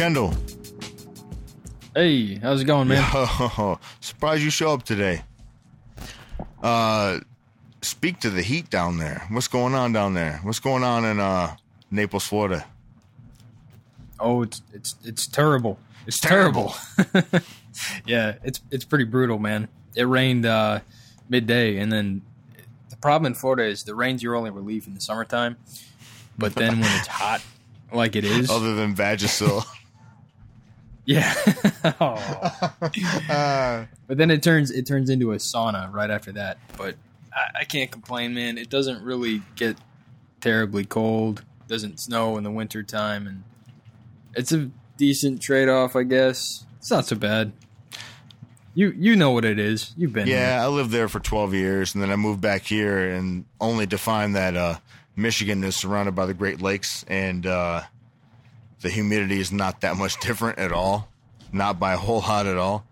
Kendall. Hey, how's it going, man? Yo, surprised you show up today. Uh, speak to the heat down there. What's going on down there? What's going on in uh Naples, Florida? Oh, it's it's it's terrible. It's Terrible. terrible. yeah, it's it's pretty brutal, man. It rained uh, midday, and then the problem in Florida is the rain's your only relief in the summertime. But then when it's hot, like it is, Other than Vagisil. Yeah. Aw. uh, but then it turns it turns into a sauna right after that. But I, I can't complain, man. It doesn't really get terribly cold. Doesn't snow in the winter time, and it's a decent trade off, I guess. It's not so bad. You you know what it is. You've been yeah, I lived there for 12 years, and then I moved back here, and only to find that uh, Michigan is surrounded by the Great Lakes, and uh, the humidity is not that much different at all, not by a whole lot at all.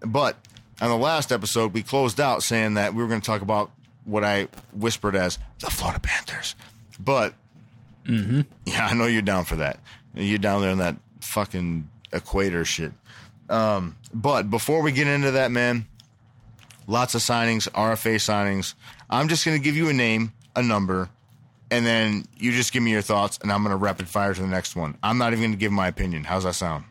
But on the last episode, we closed out saying that we were going to talk about what I whispered as the Florida Panthers. But hmm yeah, I know you're down for that. You're down there in that fucking equator shit. Um, but before we get into that, man, lots of signings, RFA signings. I'm just going to give you a name, a number, and then you just give me your thoughts, and I'm going to rapid fire to the next one. I'm not even going to give my opinion. How's that sound?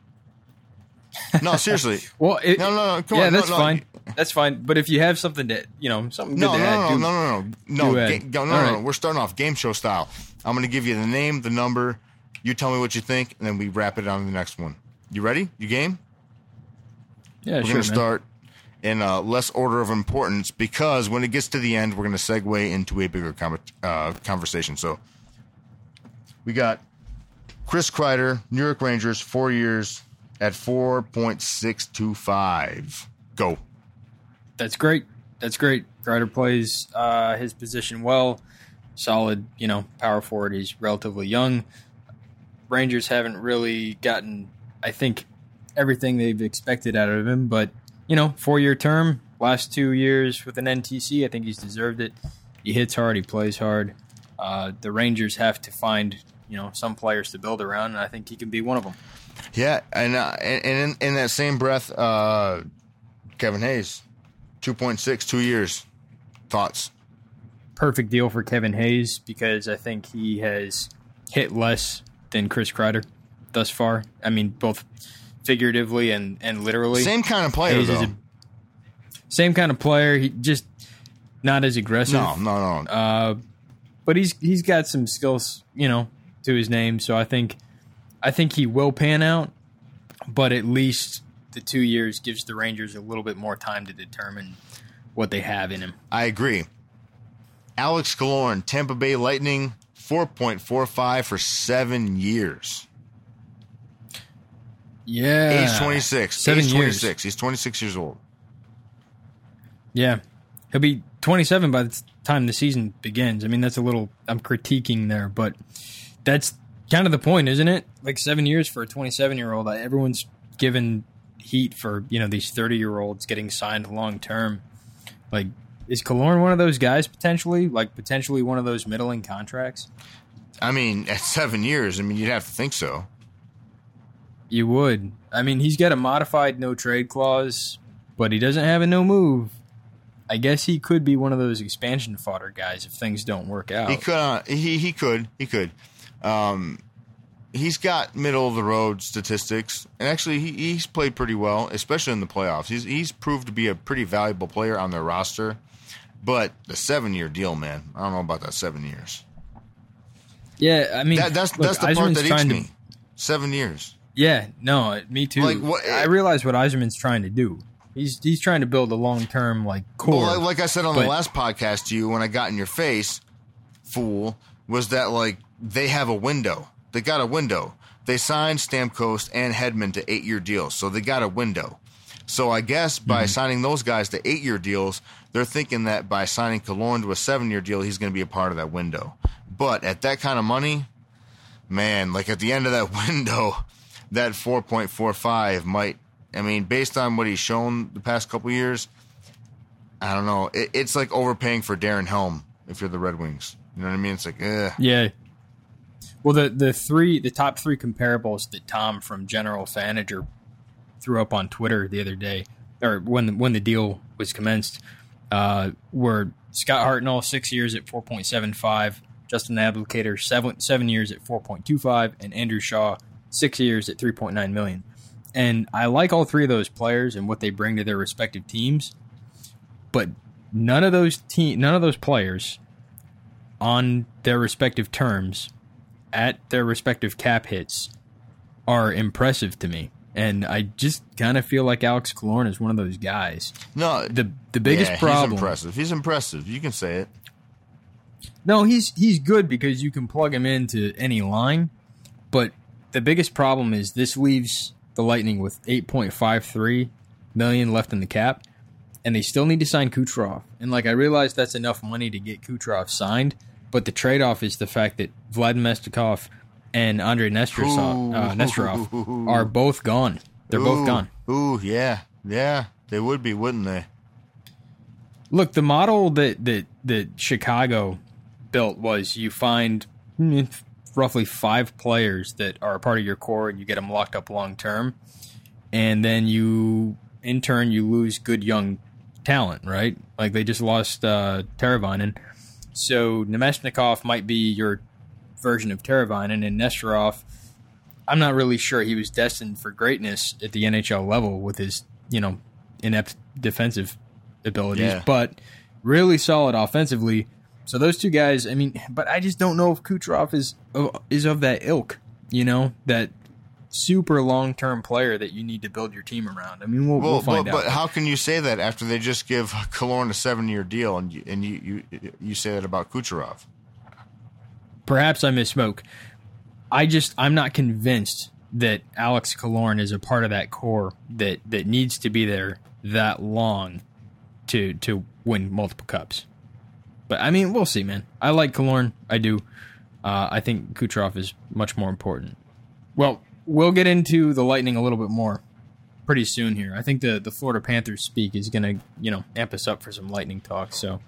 No, seriously. Well, it, No, no, no. Come yeah, on. No, that's no. fine. That's fine. But if you have something to, you know, something No, to no, add, no, do- no, no, no, no, no, ga- no, no, All no. We're starting off game show style. I'm going to give you the name, the number. You tell me what you think, and then we wrap it on to the next one. You ready? You game? yeah, We're sure, going to start in uh, less order of importance because when it gets to the end, we're going to segue into a bigger com- uh, conversation. So we got Chris Kreider, New York Rangers, four years at 4.625. Go. That's great. That's great. Kreider plays uh, his position well. Solid, you know, power forward. He's relatively young. Rangers haven't really gotten, I think, everything they've expected out of him. But you know, four year term, last two years with an NTC, I think he's deserved it. He hits hard. He plays hard. Uh, the Rangers have to find, you know, some players to build around, and I think he can be one of them. Yeah, and uh, and in, in that same breath, uh, Kevin Hayes, 2.6, two years. Thoughts? perfect deal for Kevin Hayes because I think he has hit less than Chris Kreider thus far. I mean, both figuratively and, and literally. Same kind of player, though. a same kind of player. He just not as aggressive. no, no, no. Uh, but he's he's got some skills, you know, to his name. So I think I think he will pan out. But at least the two years gives the Rangers a little bit more time to determine what they have in him. I agree. Alex Killorn, Tampa Bay Lightning, 4.45 for seven years. Yeah, Age 26. Seven Age years. 26. He's 26 years old. Yeah. He'll be 27 by the time the season begins. I mean, that's a little, I'm critiquing there, but that's kind of the point, isn't it? Like seven years for a 27 year old. Everyone's given heat for, you know, these 30 year olds getting signed long term. Like, is Killorn one of those guys potentially? Like, potentially one of those middling contracts? I mean, at seven years, I mean, you'd have to think so. You would. I mean, he's got a modified no trade clause, but he doesn't have a no move. I guess he could be one of those expansion fodder guys if things don't work out. He could. Uh, he he could. He could. Um, he's got middle of the road statistics, and actually, he, he's played pretty well, especially in the playoffs. He's he's proved to be a pretty valuable player on their roster. But the seven year deal, man, I don't know about that seven years. Yeah, I mean That, that's look, that's the part that eats to- me. Seven years. Yeah, no, me too. Like, what- I realize what Yzerman's trying to do. He's he's trying to build a long term like core. Well, like, I said on but- the last podcast to you, when I got in your face, fool, was that like they have a window. They got a window. They signed Stamkos and Hedman to eight year deals, so they got a window. So I guess by mm-hmm. signing those guys to eight year deals, they're thinking that by signing Killorn to a seven year deal, he's going to be a part of that window. But at that kind of money, man, like at the end of that window, that 4.45 might, I mean, based on what he's shown the past couple years, I don't know. It, it's like overpaying for Darren Helm if you're the Red Wings. You know what I mean? It's like, eh. yeah. Well, the the three the top three comparables that Tom from General Fanager threw up on Twitter the other day, or when when the deal was commenced, uh, were Scott Hartnell six years at four point seven five, Justin Abdelkader seven seven years at four point two five, and Andrew Shaw six years at three point nine million. And I like all three of those players and what they bring to their respective teams, but none of those team none of those players on their respective terms at their respective cap hits are impressive to me. And I just kind of feel like Alex Killorn is one of those guys. No, The the biggest yeah, problem He's impressive. He's impressive. You can say it. No, he's he's good because you can plug him into any line. But the biggest problem is this leaves the Lightning with 8.53 million left in the cap, and they still need to sign Kucherov. And like I realize that's enough money to get Kucherov signed, but the trade off is the fact that Vladimir Mestikov and Andrei Nesterov, uh, Nesterov are both gone. They're both gone. Ooh, yeah, yeah, they would be, wouldn't they? Look, the model that that that Chicago built was you find mm, roughly five players that are a part of your core, and you get them locked up long term, and then you in turn you lose good young talent, right? Like they just lost uh, Teravainen, so Namestnikov might be your version of Teravainen, and Nesterov. I'm not really sure he was destined for greatness at the NHL level with his, you know, inept defensive abilities, Yeah. but really solid offensively. So those two guys, I mean, but I just don't know if Kucherov is is of that ilk, you know, that super long term player that you need to build your team around. I mean, we'll, we'll Well, find but, out. but how can you say that after they just give Killorn a seven-year deal, and you, and you, you you say that about Kucherov? Perhaps I misspoke. I just I'm not convinced that Alex Killorn is a part of that core that that needs to be there that long to to win multiple cups. But I mean, we'll see, man. I like Killorn. I do. Uh, I think Kucherov is much more important. Well, we'll get into the Lightning a little bit more pretty soon here. I think the the Florida Panthers speak is going to you know amp us up for some Lightning talk. So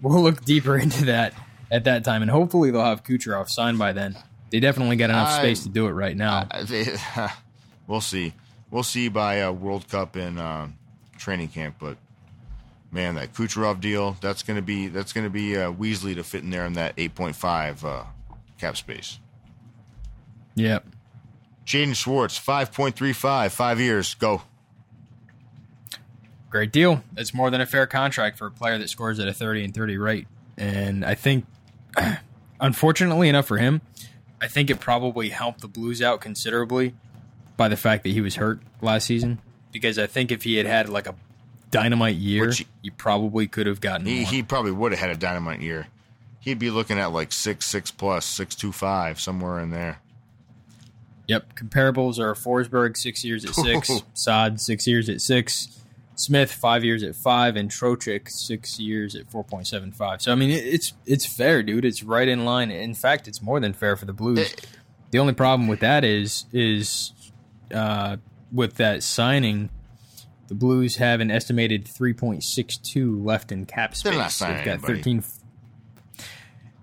we'll look deeper into that at that time, and hopefully they'll have Kucherov signed by then. They definitely got enough I- space to do it right now. They- we'll see. We'll see by uh, World Cup in uh, training camp, but man, that Kucherov deal that's gonna be that's gonna be uh, Weasley to fit in there in that eight point five uh, cap space. yep. Jaden Schwartz, five point three five, five years. Go. great deal. It's more than a fair contract for a player that scores at a 30 and 30 rate. And I think, unfortunately enough for him, I think it probably helped the Blues out considerably by the fact that he was hurt last season. Because I think if he had had like a dynamite year, Which he probably could have gotten He he probably would have had a dynamite year. He'd be looking at like six six plus six two five somewhere in there. Yep. Comparables are Forsberg six years at six, Sod six years at six, Smith five years at five, and Trocheck six years at four point seven five. So I mean, it, it's it's fair, dude. It's right in line. In fact, it's more than fair for the Blues. Eh. the only problem with that is is uh, with that signing. The Blues have an estimated 3.62 left in cap space. They're not signing They've got anybody. 13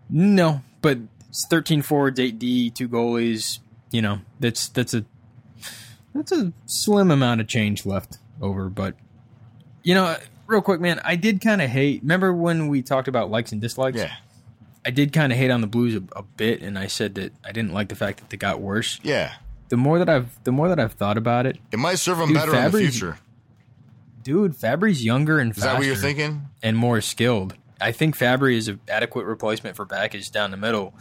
no, but it's 13 forwards, 8D, two goalies. You know, that's that's a that's a slim amount of change left over. But you know, real quick, man, I did kind of hate. Remember when we talked about likes and dislikes? Yeah, I did kind of hate on the Blues a, a bit, and I said that I didn't like the fact that they got worse. yeah. The more that I've the more that I've thought about it, It might serve them Dude, better in the future. Dude, Fabbri's younger and Is that what you're thinking? and more skilled. I think Fabry is an adequate replacement for Backes down the middle.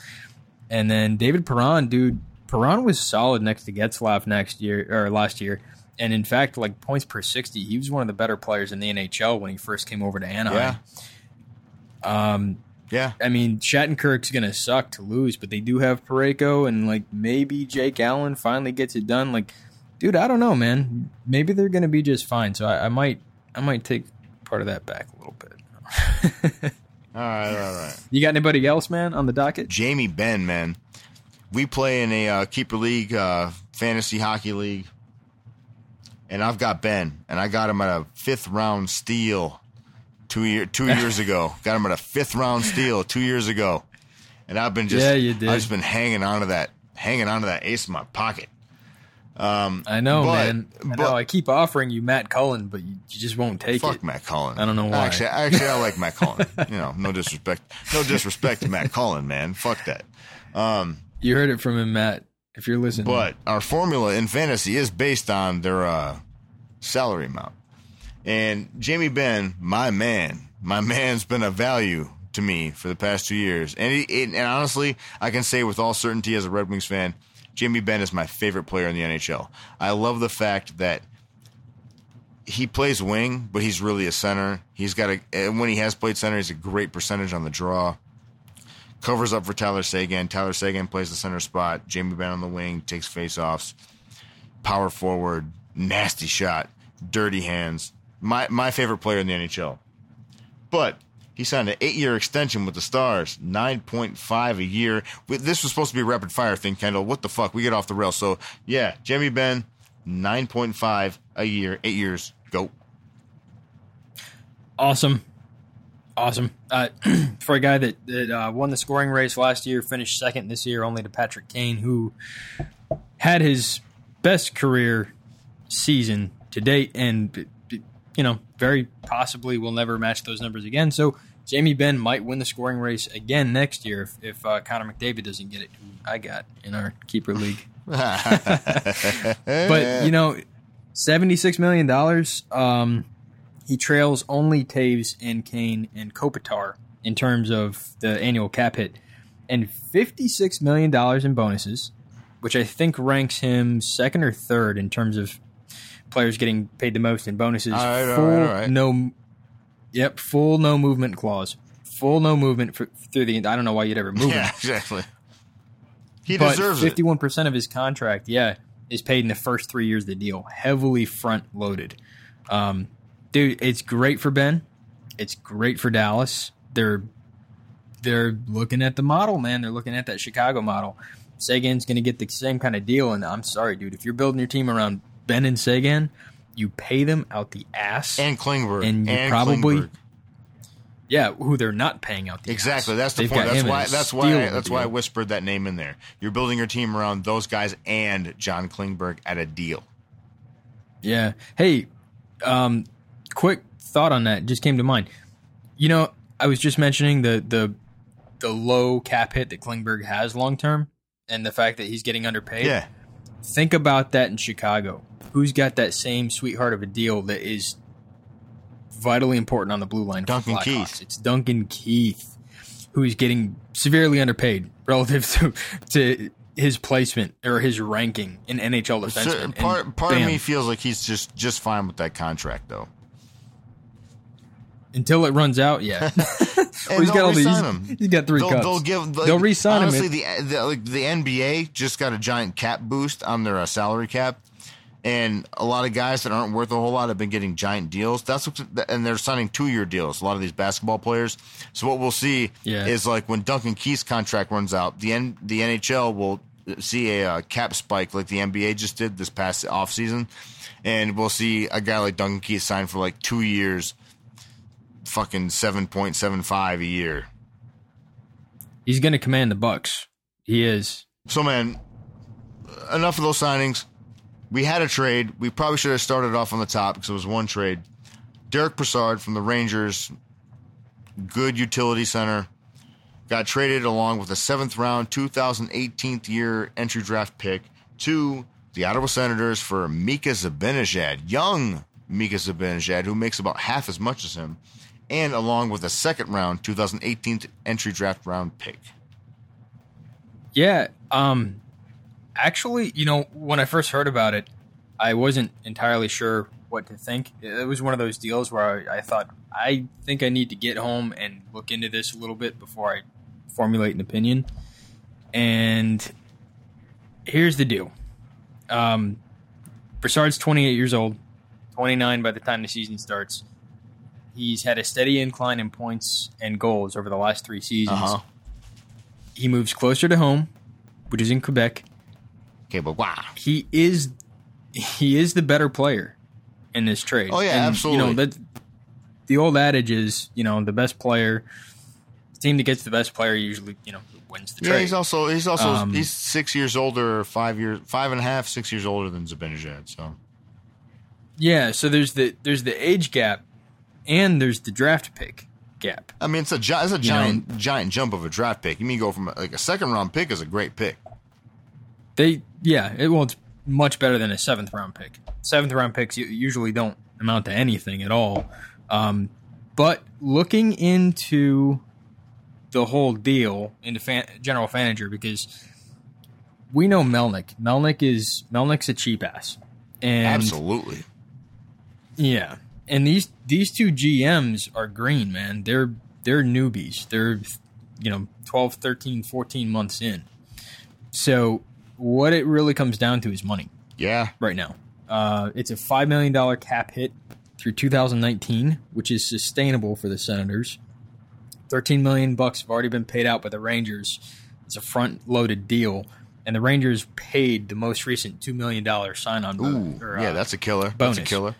And then David Perron, dude, Perron was solid next to Getzlaf next year or last year. And in fact, like points per 60, he was one of the better players in the NHL when he first came over to Anaheim. Um, Yeah. I mean, Shattenkirk's going to suck to lose, but they do have Parayko and like maybe Jake Allen finally gets it done. Like, dude, I don't know, man. Maybe they're going to be just fine. So I, I might, I might take part of that back a little bit. All right, all right. You got anybody else, man, on the docket? Jamie Benn, man. We play in a uh, keeper league, uh, fantasy hockey league, and I've got Benn, and I got him at a fifth round steal two year two years ago. Got him at a fifth round steal two years ago, and I've been just Yeah, you did. I've just been hanging on to that, hanging on to that ace in my pocket. I know, But- man. I but- know. I keep offering you Matt Cullen, but you, you just won't take Fuck it. Fuck Matt Cullen. I don't know why. Actually, actually, I like Matt Cullen. you know, no disrespect, no disrespect to Matt Cullen, man. Fuck that. You heard it from him, Matt. If you're listening, But our formula in fantasy is based on their uh, salary amount. And Jamie Benn, my man, my man's been a value to me for the past two years. And, he, and honestly, I can say with all certainty as a Red Wings fan, Jamie Benn is my favorite player in the NHL. I love the fact that he plays wing, but he's really a center. He's got a and when he has played center, he's a great percentage on the draw. Covers up for Tyler Seguin. Tyler Seguin plays the center spot. Jamie Benn on the wing takes faceoffs. Power forward, nasty shot, dirty hands. My my favorite player in the NHL. But he signed an eight year extension with the Stars, nine point five a year. This was supposed to be a rapid fire thing, Kendall. What the fuck? We get off the rails. So yeah, Jamie Benn, nine point five a year, eight years. Go. awesome, awesome. Uh, for a guy that that uh, won the scoring race last year, finished second this year, only to Patrick Kane, who had his best career season to date, and you know, very possibly will never match those numbers again. So. Jamie Benn might win the scoring race again next year if, if uh, Connor McDavid doesn't get it, I got in our keeper league. But you know, seventy six million dollars. Um, he trails only Toews and Kane and Kopitar in terms of the annual cap hit, and fifty six million dollars in bonuses, which I think ranks him second or third in terms of players getting paid the most in bonuses. All right, all full right, all right. no, yep, full no movement clause. Full no movement for, through the. I don't know why you'd ever move him exactly. He but deserves it. fifty-one percent of his contract, yeah, is paid in the first three years of the deal, heavily front-loaded. Um, dude, it's great for Benn. It's great for Dallas. They're they're looking at the model, man. They're looking at that Chicago model. Seguin's going to get the same kind of deal, and I'm sorry, dude. If you're building your team around Benn and Seguin, you pay them out the ass, And Klingberg. and And, you probably Klingberg. yeah, who they're not paying out the Exactly. ass. That's the They've point. That's why. That's why. a That's why I whispered that name in there. You're building your team around those guys and John Klingberg at a deal. Yeah. Hey, um, quick thought on that just came to mind. You know, I was just mentioning the the the low cap hit that Klingberg has long term, and the fact that he's getting underpaid. Yeah. Think about that in Chicago. Who's got that same sweetheart of a deal that is vitally important on the blue line? Duncan? Keith. It's Duncan Keith, who's getting severely underpaid relative to to his placement or his ranking in NHL defensemen. So, part part of me feels like he's just just fine with that contract though. until it runs out. Yeah, Well, he's got they'll all these. him. He's got 3 They'll, cups. they'll give. Like, They'll re-sign him honestly, the, the like the NBA just got a giant cap boost on their uh, salary cap, and a lot of guys that aren't worth a whole lot have been getting giant deals. That's what, and they're signing two year deals. A lot of these basketball players. So what we'll see Yeah. is like when Duncan Keith's contract runs out, the N, the NHL will see a uh, cap spike like the NBA just did this past offseason. and we'll see a guy like Duncan Keith sign for like two years, fucking seven point seven five a year. He's going to command the Bucks. He is. So, man, enough of those signings. We had a trade. We probably should have started off on the top because it was one trade. Derek Brassard from the Rangers, good utility center, got traded along with a seventh round 2018 year entry draft pick to the Ottawa Senators for Mika Zibanejad, young Mika Zibanejad, who makes about half as much as him, and along with a second round 2018 entry draft round pick. Yeah. Um. Actually, you know, when I first heard about it, I wasn't entirely sure what to think. It was one of those deals where I, I thought I think I need to get home and look into this a little bit before I formulate an opinion. And here's the deal. Um, Brassard's 28 years old, 29 by the time the season starts. He's had a steady incline in points and goals over the last three seasons. Uh huh. He moves closer to home, which is in Quebec. Okay, but wow. He is he is the better player in this trade. Oh, yeah, You absolutely. know that the old adage is, you know, the best player The team that gets the best player usually, you know, wins the Yeah, trade. he's also he's also Um, he's six years older, or five years, five and a half, six years older than Zibanejad. So yeah, so there's the there's the age gap, and there's the draft pick gap. I mean, it's a it's a You giant giant jump of a draft pick. You mean go from like a second round pick is a great pick. They yeah, it well, it's much better than a seventh round pick. Seventh round picks usually don't amount to anything at all. Um, but looking into the whole deal into fan, general manager because we know Melnyk. Melnyk is Melnyk's a cheap ass, and Absolutely. yeah, and these these two GMs are green, man. They're they're newbies. They're you know 12, 13, 14 months in. So what it really comes down to is money Yeah. right now. Uh, it's a five million dollar cap hit through 2019, which is sustainable for the Senators. 13 million bucks have already been paid out by the Rangers. It's a front loaded deal, and the Rangers paid the most recent two million dollar sign on. Ooh. yeah, that's a killer. That's a killer.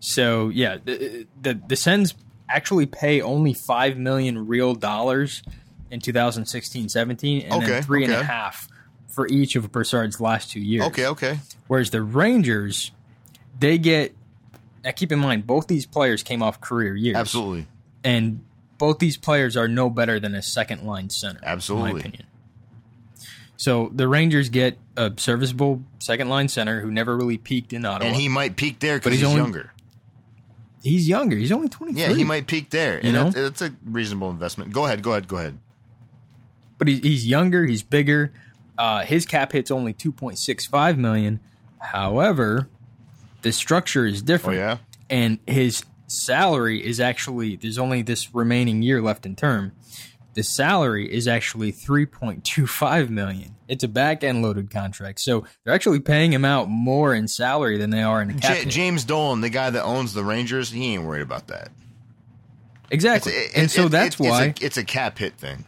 So yeah, the, the the Sens actually pay only five million real dollars in 2016-17, and Okay, then three and a half for each of Brassard's last two years. Okay. Okay. Whereas the Rangers, they get. Now keep in mind, both these players came off career years, Absolutely. and both these players are no better than a second line center. Absolutely. in my opinion. So the Rangers get a serviceable second line center who never really peaked in Ottawa. And he might peak there because he's he's, only- younger. he's younger. He's only twenty three. Yeah, he might peak there. You and know? that's, that's a reasonable investment. Go ahead. Go ahead. Go ahead. but he, he's younger. He's bigger. Uh, his cap hit's only two point six five million. However, the structure is Oh different, yeah. and his salary is actually there's only this remaining year left in term. The salary is actually three point two five million. It's a back end loaded contract, so they're actually paying him out more in salary than they are in cap. J- James Dolan, the guy that owns the Rangers, he ain't worried about that. exactly, It's- and it- so it- that's why it's a, it's a cap hit thing.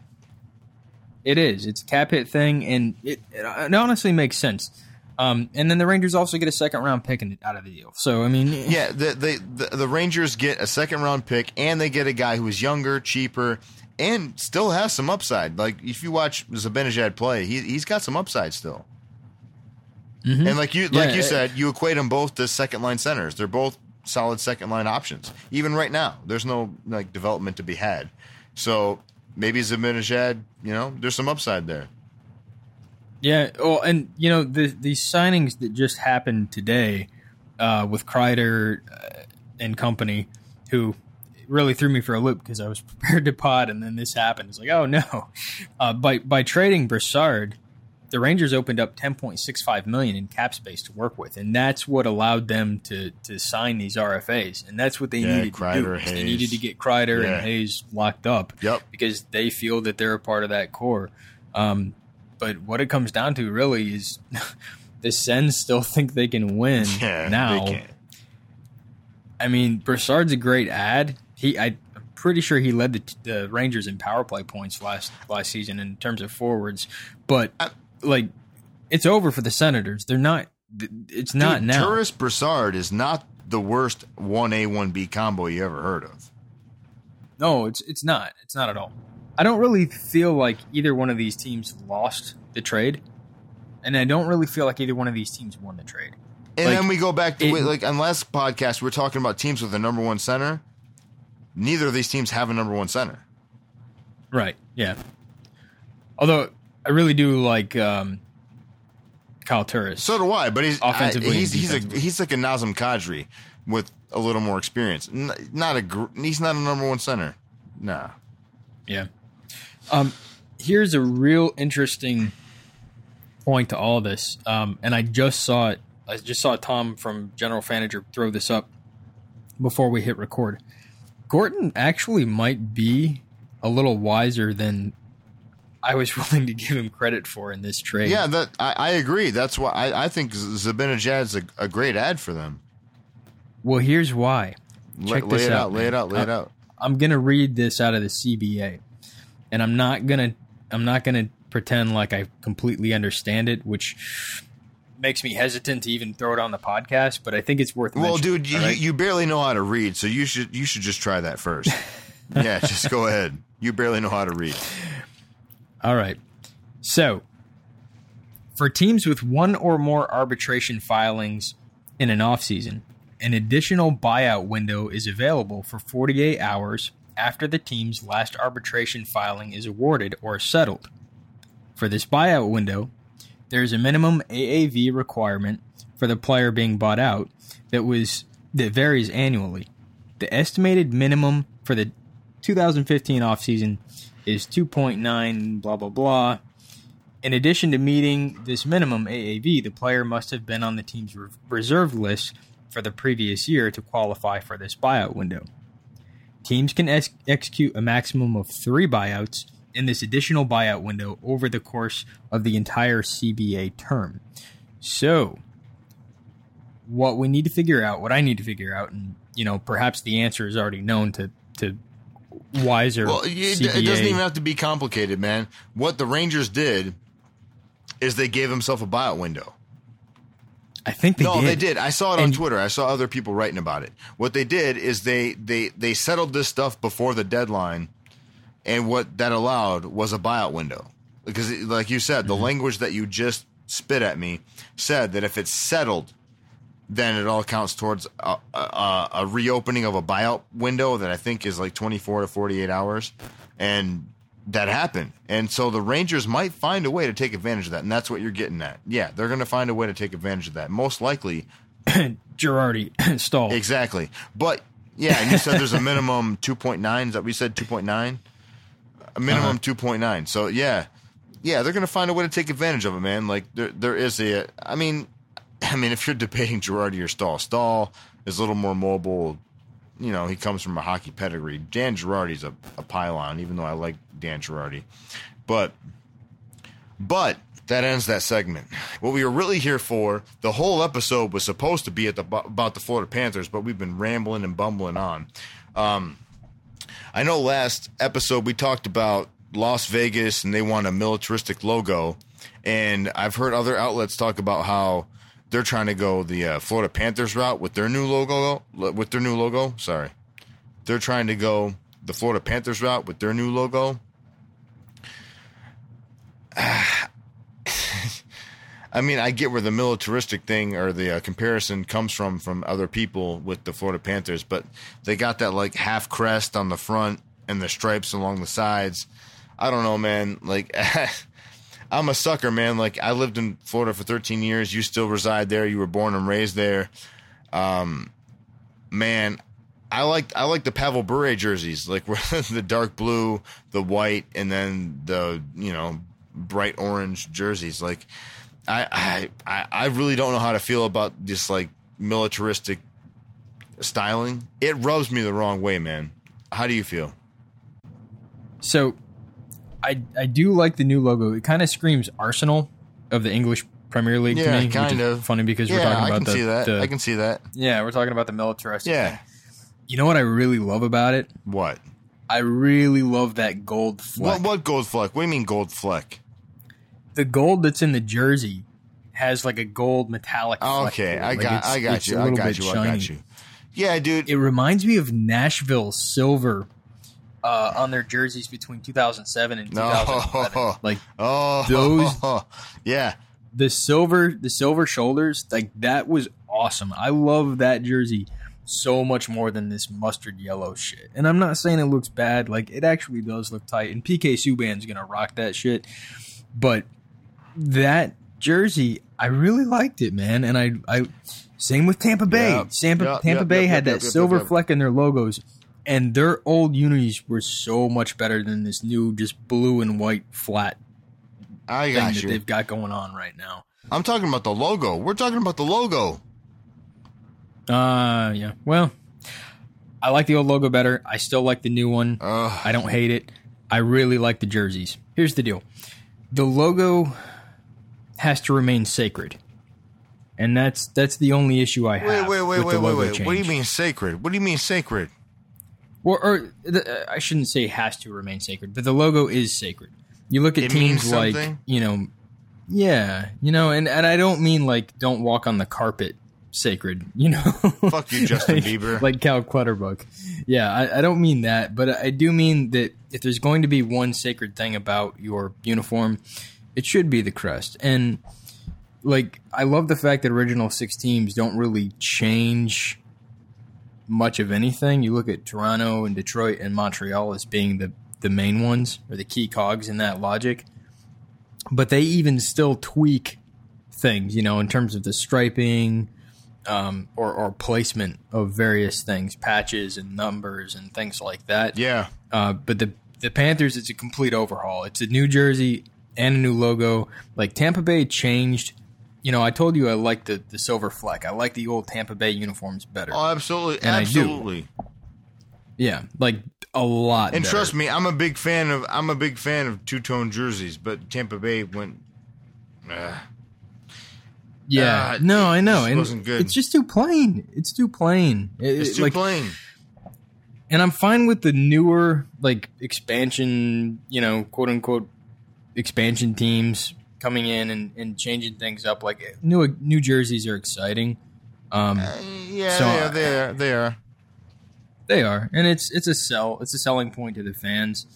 It is. It's a cap hit thing, and it, it honestly makes sense. Um, and then the Rangers also get a second round pick in, out of the deal. So I mean, Yeah, the, the the the Rangers get a second round pick, and they get a guy who is younger, cheaper, and still has some upside. Like if you watch Zibanejad play, he he's got some upside still. Mhm. And like you like Yeah, you said, you equate them both to second line centers. They're both solid second line options. Even right now, there's no like development to be had. So maybe Zibanejad, you know, there's some upside there. yeah. Well, and you know the these signings that just happened today uh, with Kreider uh, and company, who really threw me for a loop because I was prepared to pod, and then this happened. It's like, oh no! Uh, by by trading Brassard, the Rangers opened up 10.65 million in cap space to work with, and that's what allowed them to to sign these RFAs, and that's what they Yeah, needed to do. Kreider, They needed to get Kreider Yeah. and Hayes locked up Yep. because they feel that they're a part of that core. Um, but what it comes down to really is the Sens still think they can win Yeah, now. I mean, Brassard's a great ad. He, I, I'm pretty sure he led the, the Rangers in power play points last last season in terms of forwards. But I- like, it's over for the Senators. They're not. It's not Dude, now. Turris Brassard is not the worst one A one B combo you ever heard of. No, it's it's not. It's not at all. I don't really feel like either one of these teams lost the trade, and I don't really feel like either one of these teams won the trade. And Like, then we go back to it- like on last podcast we are talking about teams with a number one center. Neither of these teams have a number one center. Right. Yeah. Although I really do like um, Kyle Turris. So do I, but he's Offensively I, he's he's a, he's like a Nazem Kadri with a little more experience. N- not a gr- he's not a number one center. Nah. Yeah. Um, here's a real interesting point to all this, um, and I just saw it. I just saw Tom from General Fanager throw this up before we hit record. Gorton actually might be a little wiser than I was willing to give him credit for in this trade. Yeah, that I, I agree. That's why I, I think Zibanejad's a, a great ad for them. Well, here's why. Check lay this it out, out, lay it out, lay it Uh, out. I'm gonna read this out of the CBA, and I'm not gonna I'm not gonna pretend like I completely understand it, which makes me hesitant to even throw it on the podcast. But I think it's worth. Well, dude, you, right? you barely know how to read, so you should you should just try that first. yeah, just go ahead. You barely know how to read. All right. So, for teams with one or more arbitration filings in an offseason, an additional buyout window is available for 48 hours after the team's last arbitration filing is awarded or settled. For this buyout window, there is a minimum AAV requirement for the player being bought out that was that varies annually. The estimated minimum for the 2015 offseason is 2.9 blah blah blah. In addition to meeting this minimum AAV, the player must have been on the team's re- reserve list for the previous year to qualify for this buyout window. Teams can ex- execute a maximum of three buyouts in this additional buyout window over the course of the entire CBA term. So, what we need to figure out, what I need to figure out, and you know, perhaps the answer is already known to to wiser. Well, it, it doesn't even have to be complicated, man. What the Rangers did is they gave themselves a buyout window. I think they no, did. they did. I saw it on And- Twitter. I saw other people writing about it. What they did is they they they settled this stuff before the deadline, and what that allowed was a buyout window. Because, like you said, Mm-hmm. the language that you just spit at me said that if it's settled, then it all counts towards a, a, a reopening of a buyout window that I think is like 24 to 48 hours. And that happened. And so the Rangers might find a way to take advantage of that. And that's what you're getting at. Yeah, they're going to find a way to take advantage of that. Most likely. Girardi stalled. Exactly. But yeah, and you said there's a minimum 2.9. Is that we said 2.9? A minimum uh-huh. 2.9. So yeah. Yeah, they're going to find a way to take advantage of it, man. Like there there is a I mean I mean if you're debating Girardi or Staal, Staal is a little more mobile. You know, he comes from a hockey pedigree. Dan Girardi's a, a pylon, even though I like Dan Girardi. But but that ends that segment. What we were really here for, the whole episode was supposed to be at the about the Florida Panthers, but we've been rambling and bumbling on. Um, I know last episode we talked about Las Vegas and they want a militaristic logo, and I've heard other outlets talk about how they're trying to go the uh, Florida Panthers route with their new logo. With their new logo, sorry, they're trying to go the Florida Panthers route with their new logo. I mean, I get where the militaristic thing or the uh, comparison comes from from other people with the Florida Panthers, but they got that like half crest on the front and the stripes along the sides. I don't know, man. Like, I'm a sucker, man. Like, I lived in Florida for 13 years. You still reside there. You were born and raised there. Um, man, I like I like the Pavel Bure jerseys, like the dark blue, the white, and then the you know bright orange jerseys. Like, I I I I really don't know how to feel about this like militaristic styling. It rubs me the wrong way, man. How do you feel? So, I I do like the new logo. It kind of screams Arsenal of the English Premier League Yeah, to me. kind of. funny because we're yeah, talking I about can the, see that. the- I can see that. yeah, we're talking about the militaristic. Yeah. thing. You know what I really love about it? What? I really love that gold fleck. What? What gold fleck? What do you mean gold fleck? The gold that's in the jersey has like a gold metallic. fleck Okay. I Like, got, it's- I got you, I got you, I got you. Yeah, dude. It reminds me of Nashville silver uh, on their jerseys between 2007 and 2011. No. Like oh, those- yeah, the silver, the silver shoulders, like that was awesome. I love that jersey so much more than this mustard yellow shit. And I'm not saying it looks bad. Like it actually does look tight. And PK Subban's gonna rock that shit. But that jersey, I really liked it, man. And I, I same with Tampa Bay. Yep, Tampa, yep, Tampa yep, Bay had that silver fleck in their logos. And their old unis were so much better than this new, just blue and white flat I thing got that they've got going on right now. I'm talking about the logo. We're talking about the logo. Uh, yeah. Well, I like the old logo better. I still like the new one. Ugh. I don't hate it. I really like the jerseys. Here's the deal the logo has to remain sacred. And that's that's the only issue I have. Wait, wait, wait, with wait, wait, wait. What do you mean sacred? What do you mean sacred? Or, or the, uh, I shouldn't say has to remain sacred, but the logo is sacred. You look at It teams like you know, yeah, you know, and and I don't mean like don't walk on the carpet sacred, you know. Fuck you, Justin like, Bieber. Like Cal Clutterbuck. Yeah, I, I don't mean that, but I do mean that if there's going to be one sacred thing about your uniform, it should be the crest. And like, I love the fact that original six teams don't really change much of anything. You look at Toronto and Detroit and Montreal as being the the main ones or the key cogs in that logic. But they even still tweak things, you know, in terms of the striping um, or, or placement of various things, patches and numbers and things like that. Yeah. Uh, but the the Panthers, it's a complete overhaul. It's a new jersey and a new logo. Like Tampa Bay changed. You know, I told you I like the, the silver fleck. I like the old Tampa Bay uniforms better. Oh, absolutely, And absolutely. yeah, like a lot. And better. trust me, I'm a big fan of I'm a big fan of two tone jerseys, but Tampa Bay went. Uh, Yeah, Ah, no, I know, and wasn't good. it's just too plain. It's too plain. It- it's too like, plain. and I'm fine with the newer like expansion, you know, quote unquote expansion teams coming in and, and changing things up. Like new New jerseys are exciting. Um, Uh, yeah, So, they are. They are. They are. they are, and it's it's a sell. It's a selling point to the fans.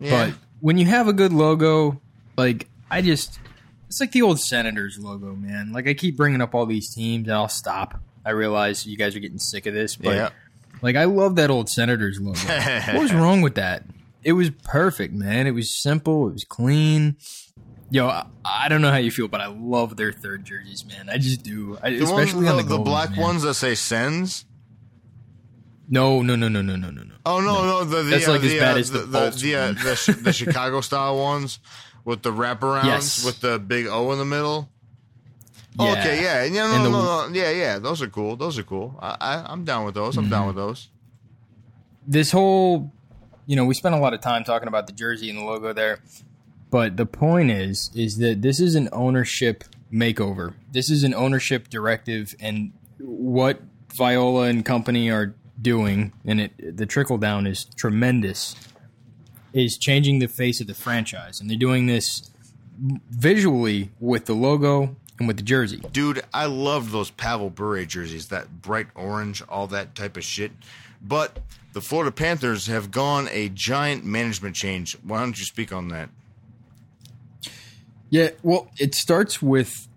Yeah. But when you have a good logo, like I just, it's like the old Senators logo, man. Like I keep bringing up all these teams, and I'll stop. I realize you guys are getting sick of this, but Yeah. like I love that old Senators logo. what was wrong with that? It was perfect, man. It was simple. It was clean. Yo, I, I don't know how you feel, but I love their third jerseys, man. I just do, I, the especially ones, on the, the, the black man. ones that say sends. No, no, no, no, no, no, no, no. Oh no, no, the, the That's uh, like as bad uh, as the the Bolts the, uh, the, the Chicago style ones with the wraparounds Yes. with the big O in the middle. Oh, okay, yeah, yeah, no, no, no, no, yeah, yeah. Those are cool. Those are cool. I, I I'm down with those. I'm Mm-hmm. down with those. this whole you know we spent a lot of time talking about the jersey and the logo there but the point is is that this is an ownership makeover this is an ownership directive and what Viola and company are doing and it the trickle down is tremendous is changing the face of the franchise and they're doing this visually with the logo and with the jersey Dude, I loved those Pavel Bure jerseys, that bright orange, all that type of shit. But the Florida Panthers have gone a giant management change. Why don't you speak on that? Yeah, well, it starts with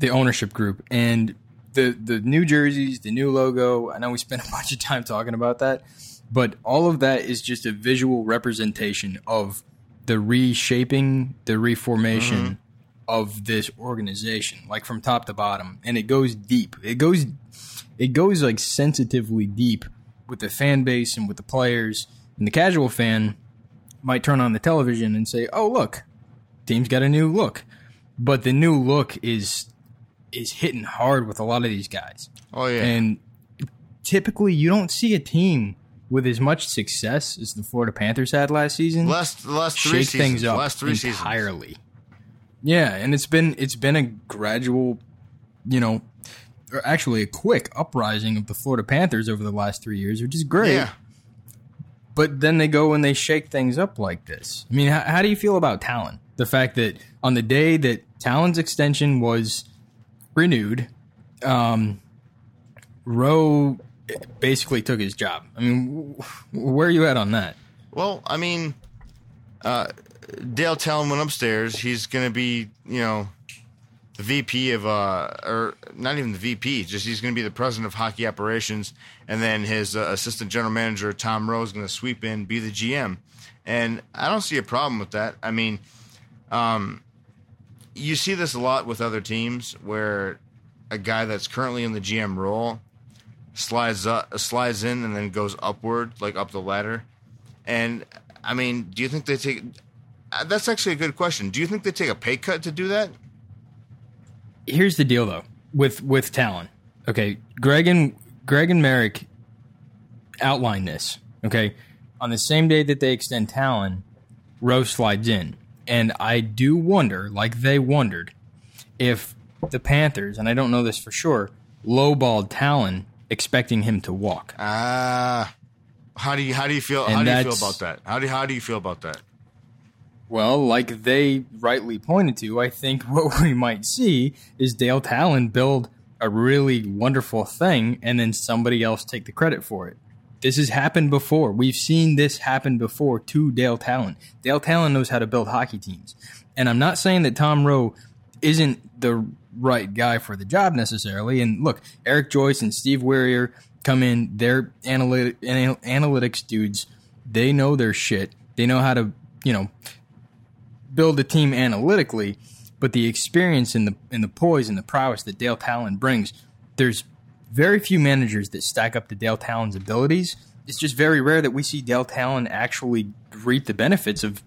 the ownership group and the the new jerseys, the new logo. I know we spent a bunch of time talking about that, but all of that is just a visual representation of the reshaping, the reformation mm-hmm. of this organization, like from top to bottom, and it goes deep. It goes it goes like sensitively deep with the fan base and with the players. And the casual fan might turn on the television and say, "Oh, look, team's got a new look." But the new look is is hitting hard with a lot of these guys. Oh yeah, And typically you don't see a team with as much success as the Florida Panthers had last season last last three shake seasons, things up last three seasons. entirely. Yeah, and it's been it's been a gradual, you know, or actually a quick uprising of the Florida Panthers over the last three years, which is great. Yeah, But then they go and they shake things up like this. I mean, how, how do you feel about Tallon? The fact that on the day that Tallon's extension was renewed, um, Rowe basically took his job. I mean, where are you at on that? Well, I mean, uh, Dale Tallon went upstairs. He's going to be, you know, the VP of, uh, or not even the VP, just he's going to be the president of hockey operations. And then his uh, assistant general manager, Tom Rowe, is going to sweep in, be the GM. And I don't see a problem with that. I mean, um, you see this a lot with other teams where a guy that's currently in the GM role slides up, slides in and then goes upward, like up the ladder. And I mean, do you think they take? uh, That's actually a good question. Do you think they take a pay cut to do that? here's the deal though with with Tallon. Okay, Greg and Greg and Merrick outline this. Okay, on the same day that they extend Tallon, Rose slides in, and I do wonder, like they wondered, if the Panthers, and I don't know this for sure, lowballed Tallon, expecting him to walk. Ah, how do you how do you feel? And how do you feel about that? How do how do you feel about that? Well, like they rightly pointed to, I think what we might see is Dale Tallon build a really wonderful thing and then somebody else take the credit for it. This has happened before. We've seen this happen before to Dale Tallon. Dale Tallon knows how to build hockey teams. And I'm not saying that Tom Rowe isn't the right guy for the job necessarily. And look, Eric Joyce and Steve Werier come in, they're analytic, analytics dudes. They know their shit. They know how to, you know, build a team analytically, but the experience and the and the poise and the prowess that Dale Tallon brings, there's very few managers that stack up to Dale Tallon's abilities. It's just very rare that we see Dale Tallon actually reap the benefits of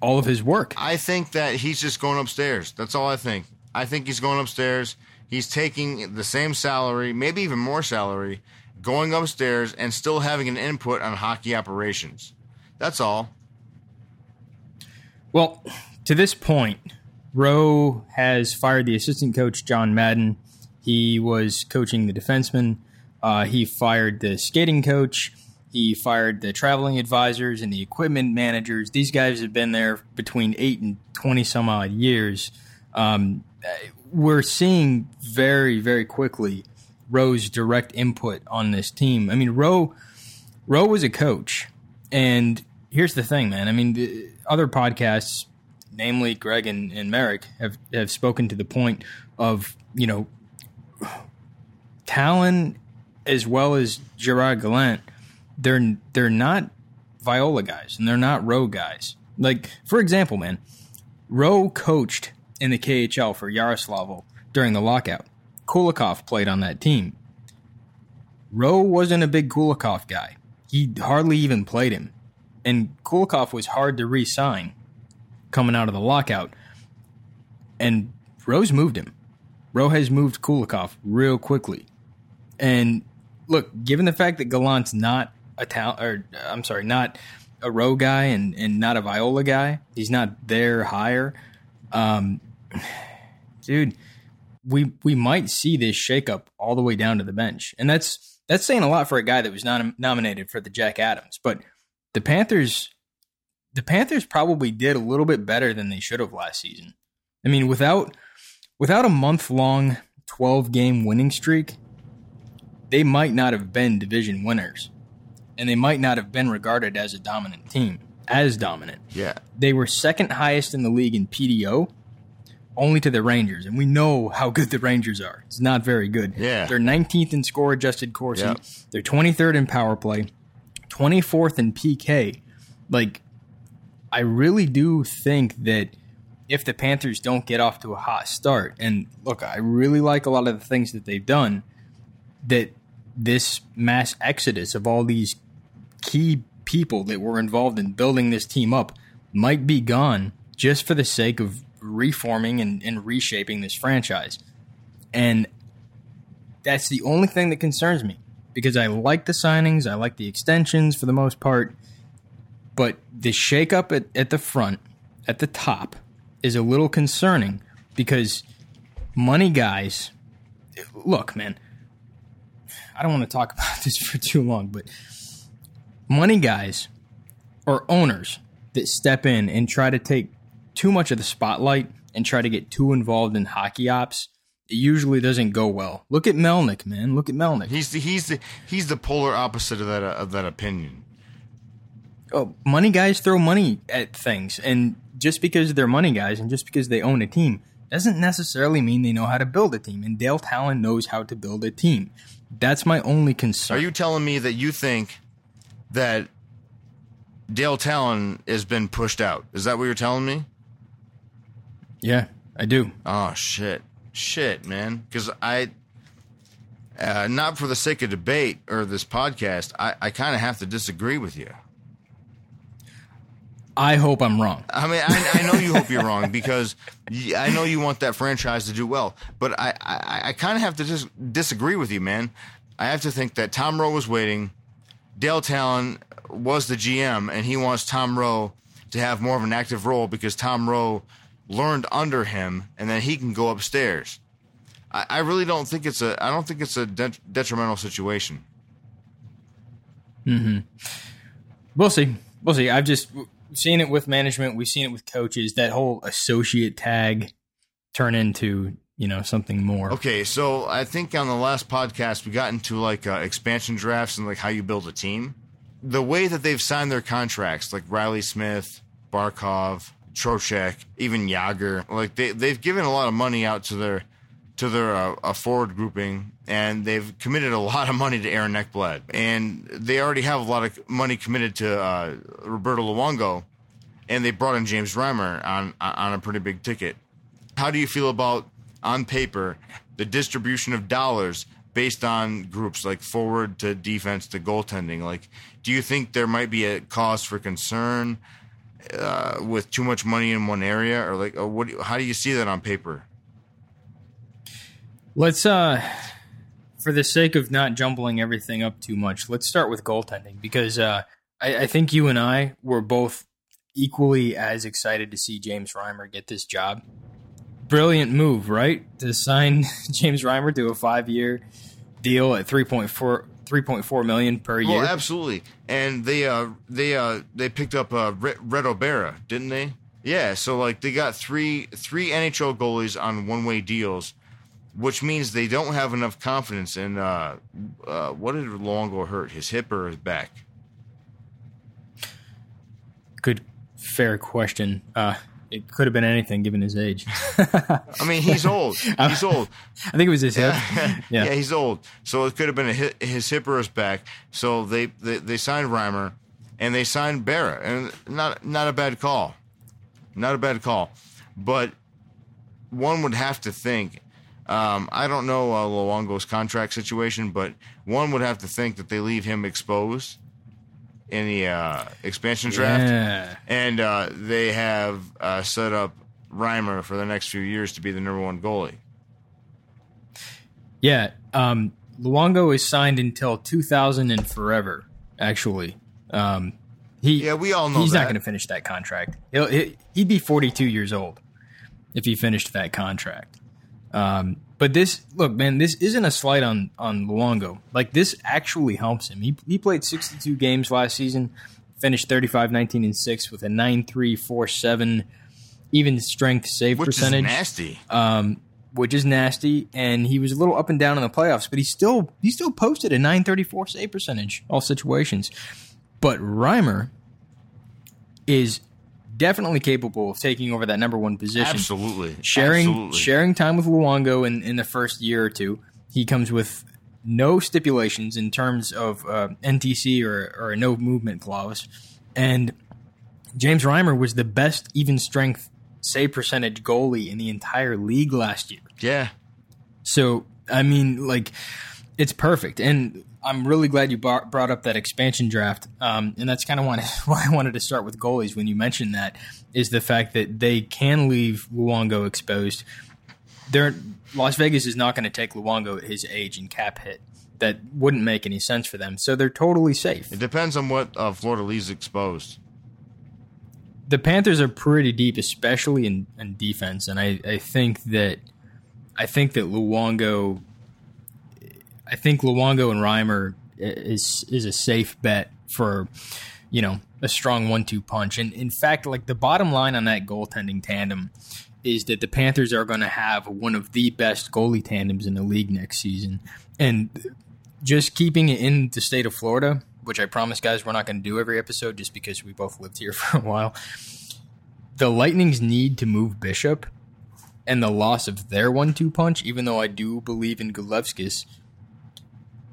all of his work. I think that he's just going upstairs. That's all I think. I think he's going upstairs. He's taking the same salary, maybe even more salary, going upstairs and still having an input on hockey operations. That's all. Well, to this point, Rowe has fired the assistant coach, John Madden. He was coaching the defensemen. Uh, he fired the skating coach. He fired the traveling advisors and the equipment managers. These guys have been there between eight and 20 some odd years. Um, we're seeing very, very quickly Rowe's direct input on this team. I mean, Rowe, Rowe was a coach. And here's the thing, man. I mean, the other podcasts, namely Greg and, and Merrick, have, have spoken to the point of, you know, Tallon as well as Gerard Gallant, they're they're not Viola guys and they're not Rowe guys. Like for example, man, Rowe coached in the KHL for Yaroslavl during the lockout. Kulikov played on that team. Rowe wasn't a big Kulikov guy. He hardly even played him. And Kulikov was hard to re-sign coming out of the lockout. And Rowe's moved him. Rowe has moved Kulikov real quickly. And look, given the fact that Gallant's not a Tallon, or I'm sorry, not a Rowe guy and, and not a Viola guy, he's not there higher. Um, dude, we we might see this shakeup all the way down to the bench, and that's that's saying a lot for a guy that was not nominated for the Jack Adams. But the Panthers, the Panthers probably did a little bit better than they should have last season. I mean, without without a month long 12 game winning streak, they might not have been division winners. And they might not have been regarded as a dominant team, as dominant. Yeah. They were second highest in the league in PDO, only to the Rangers. And we know how good the Rangers are. It's not very good. Yeah. They're 19th in score adjusted Corsi. Yeah. They're 23rd in power play, 24th in PK. Like, I really do think that if the Panthers don't get off to a hot start, and look, I really like a lot of the things that they've done, that this mass exodus of all these key people that were involved in building this team up might be gone just for the sake of reforming and, and reshaping this franchise. And that's the only thing that concerns me because I like the signings, I like the extensions for the most part, but the shakeup at, at the front, at the top, is a little concerning because money guys look, man, I don't want to talk about this for too long, but money guys or owners that step in and try to take too much of the spotlight and try to get too involved in hockey ops, it usually doesn't go well. Look at Melnyk, man. Look at Melnyk. He's the he's the he's the polar opposite of that uh, of that opinion. oh, money guys throw money at things, and just because they're money guys and just because they own a team doesn't necessarily mean they know how to build a team. And Dale Tallon knows how to build a team. That's my only concern. Are you telling me that you think that Dale Tallon has been pushed out? Is that what you're telling me? yeah, I do. Oh shit, shit, man. Because I, uh, not for the sake of debate or this podcast, I, I kind of have to disagree with you. I hope I'm wrong. I mean, I, I know you hope you're wrong because I know you want that franchise to do well, but I, I, I kind of have to just disagree with you, man. I have to think that Tom Rowe was waiting. Dale Tallon was the GM, and he wants Tom Rowe to have more of an active role because Tom Rowe learned under him, and then he can go upstairs. I, I really don't think it's a. I don't think it's a det- detrimental situation. Hmm. We'll see. We'll see. I've just seen it with management. We've seen it with coaches. That whole associate tag turn into you know something more. Okay, so I think on the last podcast we got into like uh, expansion drafts and like how you build a team. The way that they've signed their contracts, like Riley Smith, Barkov, Trocheck, even Jagr, like they they've given a lot of money out to their to their uh, forward grouping, and they've committed a lot of money to Aaron Ekblad, and they already have a lot of money committed to uh, Roberto Luongo, and they brought in James Reimer on on a pretty big ticket. How do you feel about on paper the distribution of dollars based on groups like forward to defense to goaltending? Like, do you think there might be a cause for concern uh, with too much money in one area, or like, or what? How do you see that on paper? Let's, uh, for the sake of not jumbling everything up too much, let's start with goaltending because uh, I, I think you and I were both equally as excited to see James Reimer get this job brilliant move, right? To sign James Reimer to a five year deal at 3.4 3.4 million per year. Well, absolutely. And they uh they uh they picked up uh Reto Berra, didn't they? Yeah, so like they got three three NHL goalies on one way deals, which means they don't have enough confidence in uh uh what did Luongo hurt? His hip or his back? Good fair question. Uh it could have been anything given his age. I mean, he's old. He's old. I think it was his hip. Yeah, yeah. yeah he's old. So it could have been his hip or his back. So they, they, they signed Reimer and they signed Berra, and not not a bad call, not a bad call. But one would have to think. Um, I don't know uh, Luongo's contract situation, but one would have to think that they leave him exposed in the uh, expansion draft, yeah. and uh, they have uh, set up Reimer for the next few years to be the number one goalie. Yeah, um, Luongo is signed until 2000 and forever. Actually, um, he yeah, we all know he's that. not going to finish that contract. He'll, he'd be 42 years old if he finished that contract. Um, but this, look, man, this isn't a slight on on Luongo. Like this actually helps him. He he played 62 games last season, finished 35, 19, and six with a 9.347 even strength save which percentage. Is nasty. Um, which is nasty, and he was a little up and down in the playoffs, but he still he still posted a 934 save percentage all situations. But Reimer is definitely capable of taking over that number one position. Absolutely. Sharing Absolutely. sharing time with Luongo in, in the first year or two. He comes with no stipulations in terms of uh, NTC or, or a no movement clause. And James Reimer was the best even strength save percentage goalie in the entire league last year. Yeah. So, I mean, like, it's perfect. And I'm really glad you brought up that expansion draft, um, and that's kind of why I wanted to start with goalies when you mentioned that is the fact that they can leave Luongo exposed. They're, Las Vegas is not going to take Luongo at his age and cap hit. That wouldn't make any sense for them, so they're totally safe. It depends on what uh, Florida leaves exposed. The Panthers are pretty deep, especially in, in defense, and I, I think that I think that Luongo I think Luongo and Reimer is is a safe bet for you know a strong one-two punch. And in fact, like the bottom line on that goaltending tandem is that the Panthers are going to have one of the best goalie tandems in the league next season. And just keeping it in the state of Florida, which I promise guys we're not going to do every episode just because we both lived here for a while. The Lightning's need to move Bishop and the loss of their one-two punch, even though I do believe in Gudlevskis,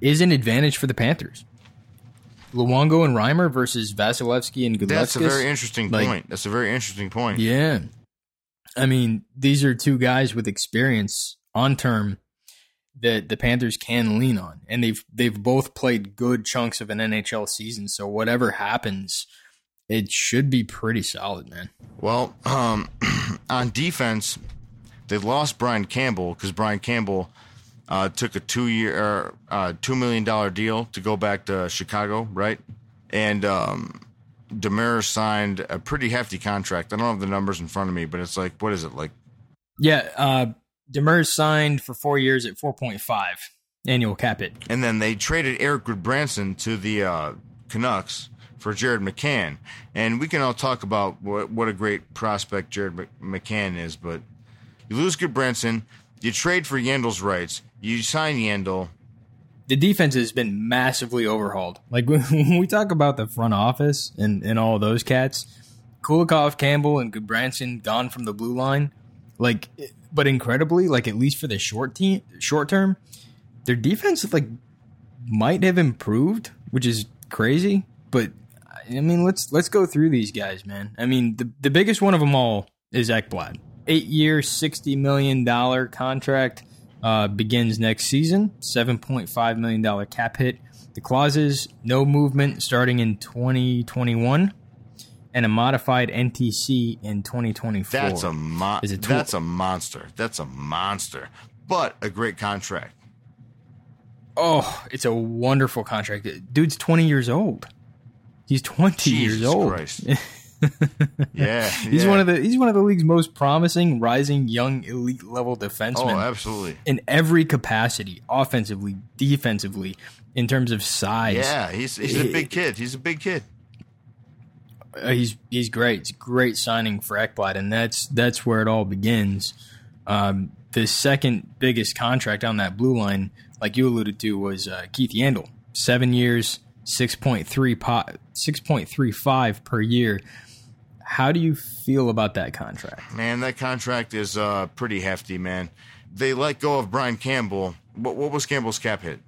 is an advantage for the Panthers. Luongo and Reimer versus Vasilevskiy and Gudlevskis. That's a very interesting like, point. That's a very interesting point. Yeah. I mean, these are two guys with experience on term that the Panthers can lean on. And they've they've both played good chunks of an NHL season, so whatever happens, it should be pretty solid, man. Well, um, on defense, they lost Brian Campbell because Brian Campbell uh, took a two year, uh, two million dollar deal to go back to Chicago, right? And um, Demers signed a pretty hefty contract. I don't have the numbers in front of me, but it's like what is it like? Yeah, uh, Demers signed for four years at four point five annual cap it. And then they traded Erik Gudbranson to the uh, Canucks for Jared McCann, and we can all talk about what what a great prospect Jared McCann is, but you lose Gudbranson You trade for Yandle's rights. You sign Yandel. the defense has been massively overhauled. Like when we talk about the front office and, and all those cats, Kulikov, Campbell, and Gudbranson gone from the blue line. Like, but incredibly, like at least for the short team, short term, their defense like might have improved, which is crazy. But I mean, let's let's go through these guys, man. I mean, the the biggest one of them all is Ekblad. Eight year, sixty million dollar contract uh, begins next season. Seven point five million dollar cap hit. The clauses: no movement starting in twenty twenty one, and a modified NTC in twenty twenty four. That's a mo- it tw- that's a monster. That's a monster. But a great contract. oh, it's a wonderful contract. Dude's twenty years old. He's twenty Jesus years old. Yeah, He's yeah. one of the he's one of the league's most promising rising young elite level defensemen. Oh, absolutely. in every capacity, offensively, defensively, in terms of size. Yeah, he's he's a big kid. He's a big kid. Uh, he's he's great. It's a great signing for Ekblad, and that's that's where it all begins. Um, the second biggest contract on that blue line, like you alluded to, was uh, Keith Yandle. Seven years, 6.3 po- 6.35 per year. How do you feel about that contract? Man, that contract is uh, pretty hefty, man. They let go of Brian Campbell. What, what was Campbell's cap hit?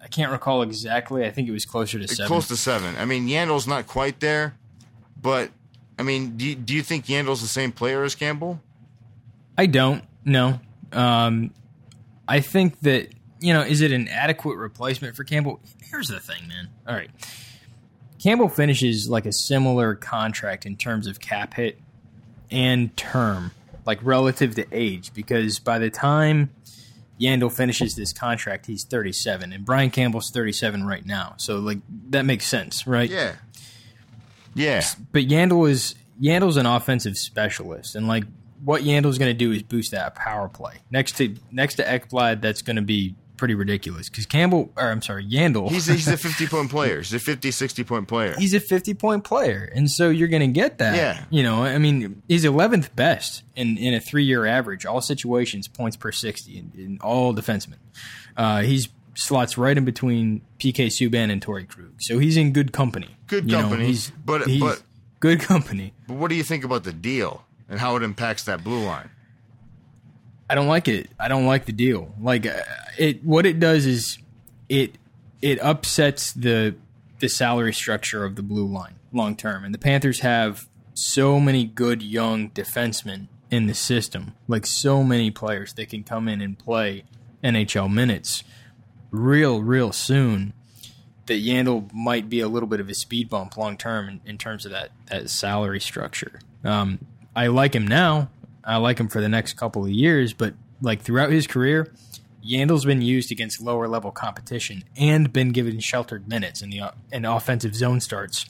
I can't recall exactly. I think it was closer to seven. Close to seven. I mean, Yandle's not quite there, but I mean, do you, do you think Yandle's the same player as Campbell? I don't. No. Um, I think that you know, is it an adequate replacement for Campbell? Here's the thing, man. All right, Campbell finishes like a similar contract in terms of cap hit and term, like relative to age, because by the time Yandle finishes this contract, he's 37, and Brian Campbell's 37 right now. So like that makes sense, right? Yeah. Yeah. but Yandle is Yandle's an offensive specialist, and like what Yandle's going to do is boost that power play. Next to next to Ekblad, that's going to be pretty ridiculous because Campbell, or I'm sorry, Yandle, He's a, he's a 50 point player. He's a 50, 60 point player. he's a 50 point player, and so you're going to get that. Yeah. you know, I mean, he's 11th best in in a three year average, all situations, points per 60 in, in all defensemen. Uh, he's slots right in between PK Subban and Torey Krug, so he's in good company. Good You know, company, he's but- he's but- good company. But what do you think about the deal and how it impacts that blue line? I don't like it. I don't like the deal. Like uh, it, what it does is it it upsets the the salary structure of the blue line long term. And the Panthers have so many good young defensemen in the system, like so many players that can come in and play NHL minutes real, real soon. That Yandle might be a little bit of a speed bump long term in, in terms of that that salary structure. Um, I like him now. I like him for the next couple of years, but like throughout his career, Yandle's been used against lower level competition and been given sheltered minutes in the in offensive zone starts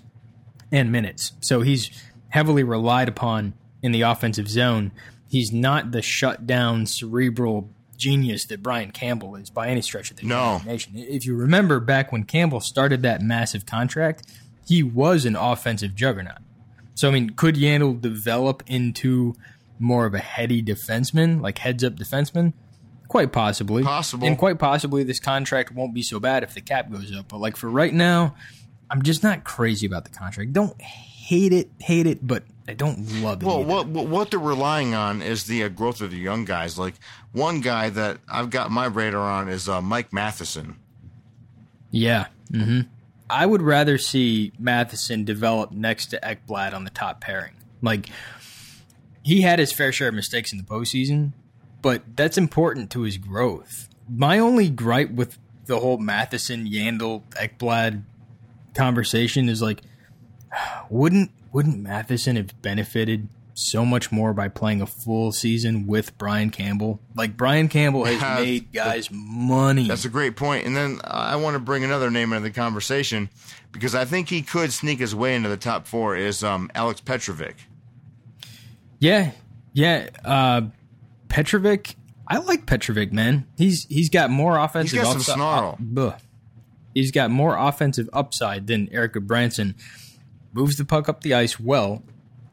and minutes. So he's heavily relied upon in the offensive zone. He's not the shut down cerebral genius that Brian Campbell is by any stretch of the No. imagination. If you remember back when Campbell started that massive contract, he was an offensive juggernaut. So I mean, could Yandle develop into more of a heady defenseman, like heads up defenseman? Quite possibly. Possible. And quite possibly this contract won't be so bad if the cap goes up. But like for right now, I'm just not crazy about the contract. Don't hate it, hate it, but I don't love it. Well, either. what what what they're relying on is the uh, growth of the young guys. Like one guy that I've got my radar on is uh, Mike Matheson. Yeah. hmm I would rather see Matheson develop next to Ekblad on the top pairing. Like he had his fair share of mistakes in the postseason, but that's important to his growth. My only gripe with the whole Matheson, Yandle, Ekblad conversation is like, wouldn't wouldn't Matheson have benefited so much more by playing a full season with Brian Campbell? Like Brian Campbell has made guys money. That's a great point. And then I want to bring another name into the conversation because I think he could sneak his way into the top four. Is um, Alex Petrovic? Yeah, yeah. Uh, Petrovic, I like Petrovic, man. He's he's got more offensive. He's got some upside- snarl. Buh. He's got more offensive upside than Erik Gudbranson. Moves the puck up the ice well,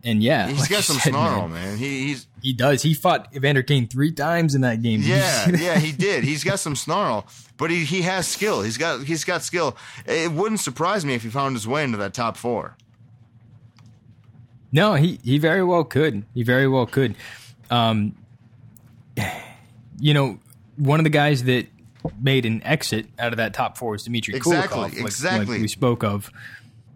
and yeah, He's like got some said, snarl, man, man. He, he's He does. He fought Evander Kane three times in that game. Yeah, yeah, he did. He's got some snarl, but he, he has skill. He's got he's got skill. It wouldn't surprise me if he found his way into that top four. No, he he very well could. He very well could. Um, you know, one of the guys that made an exit out of that top four is Dmitry Exactly, Kulikov, like- exactly. like we spoke of.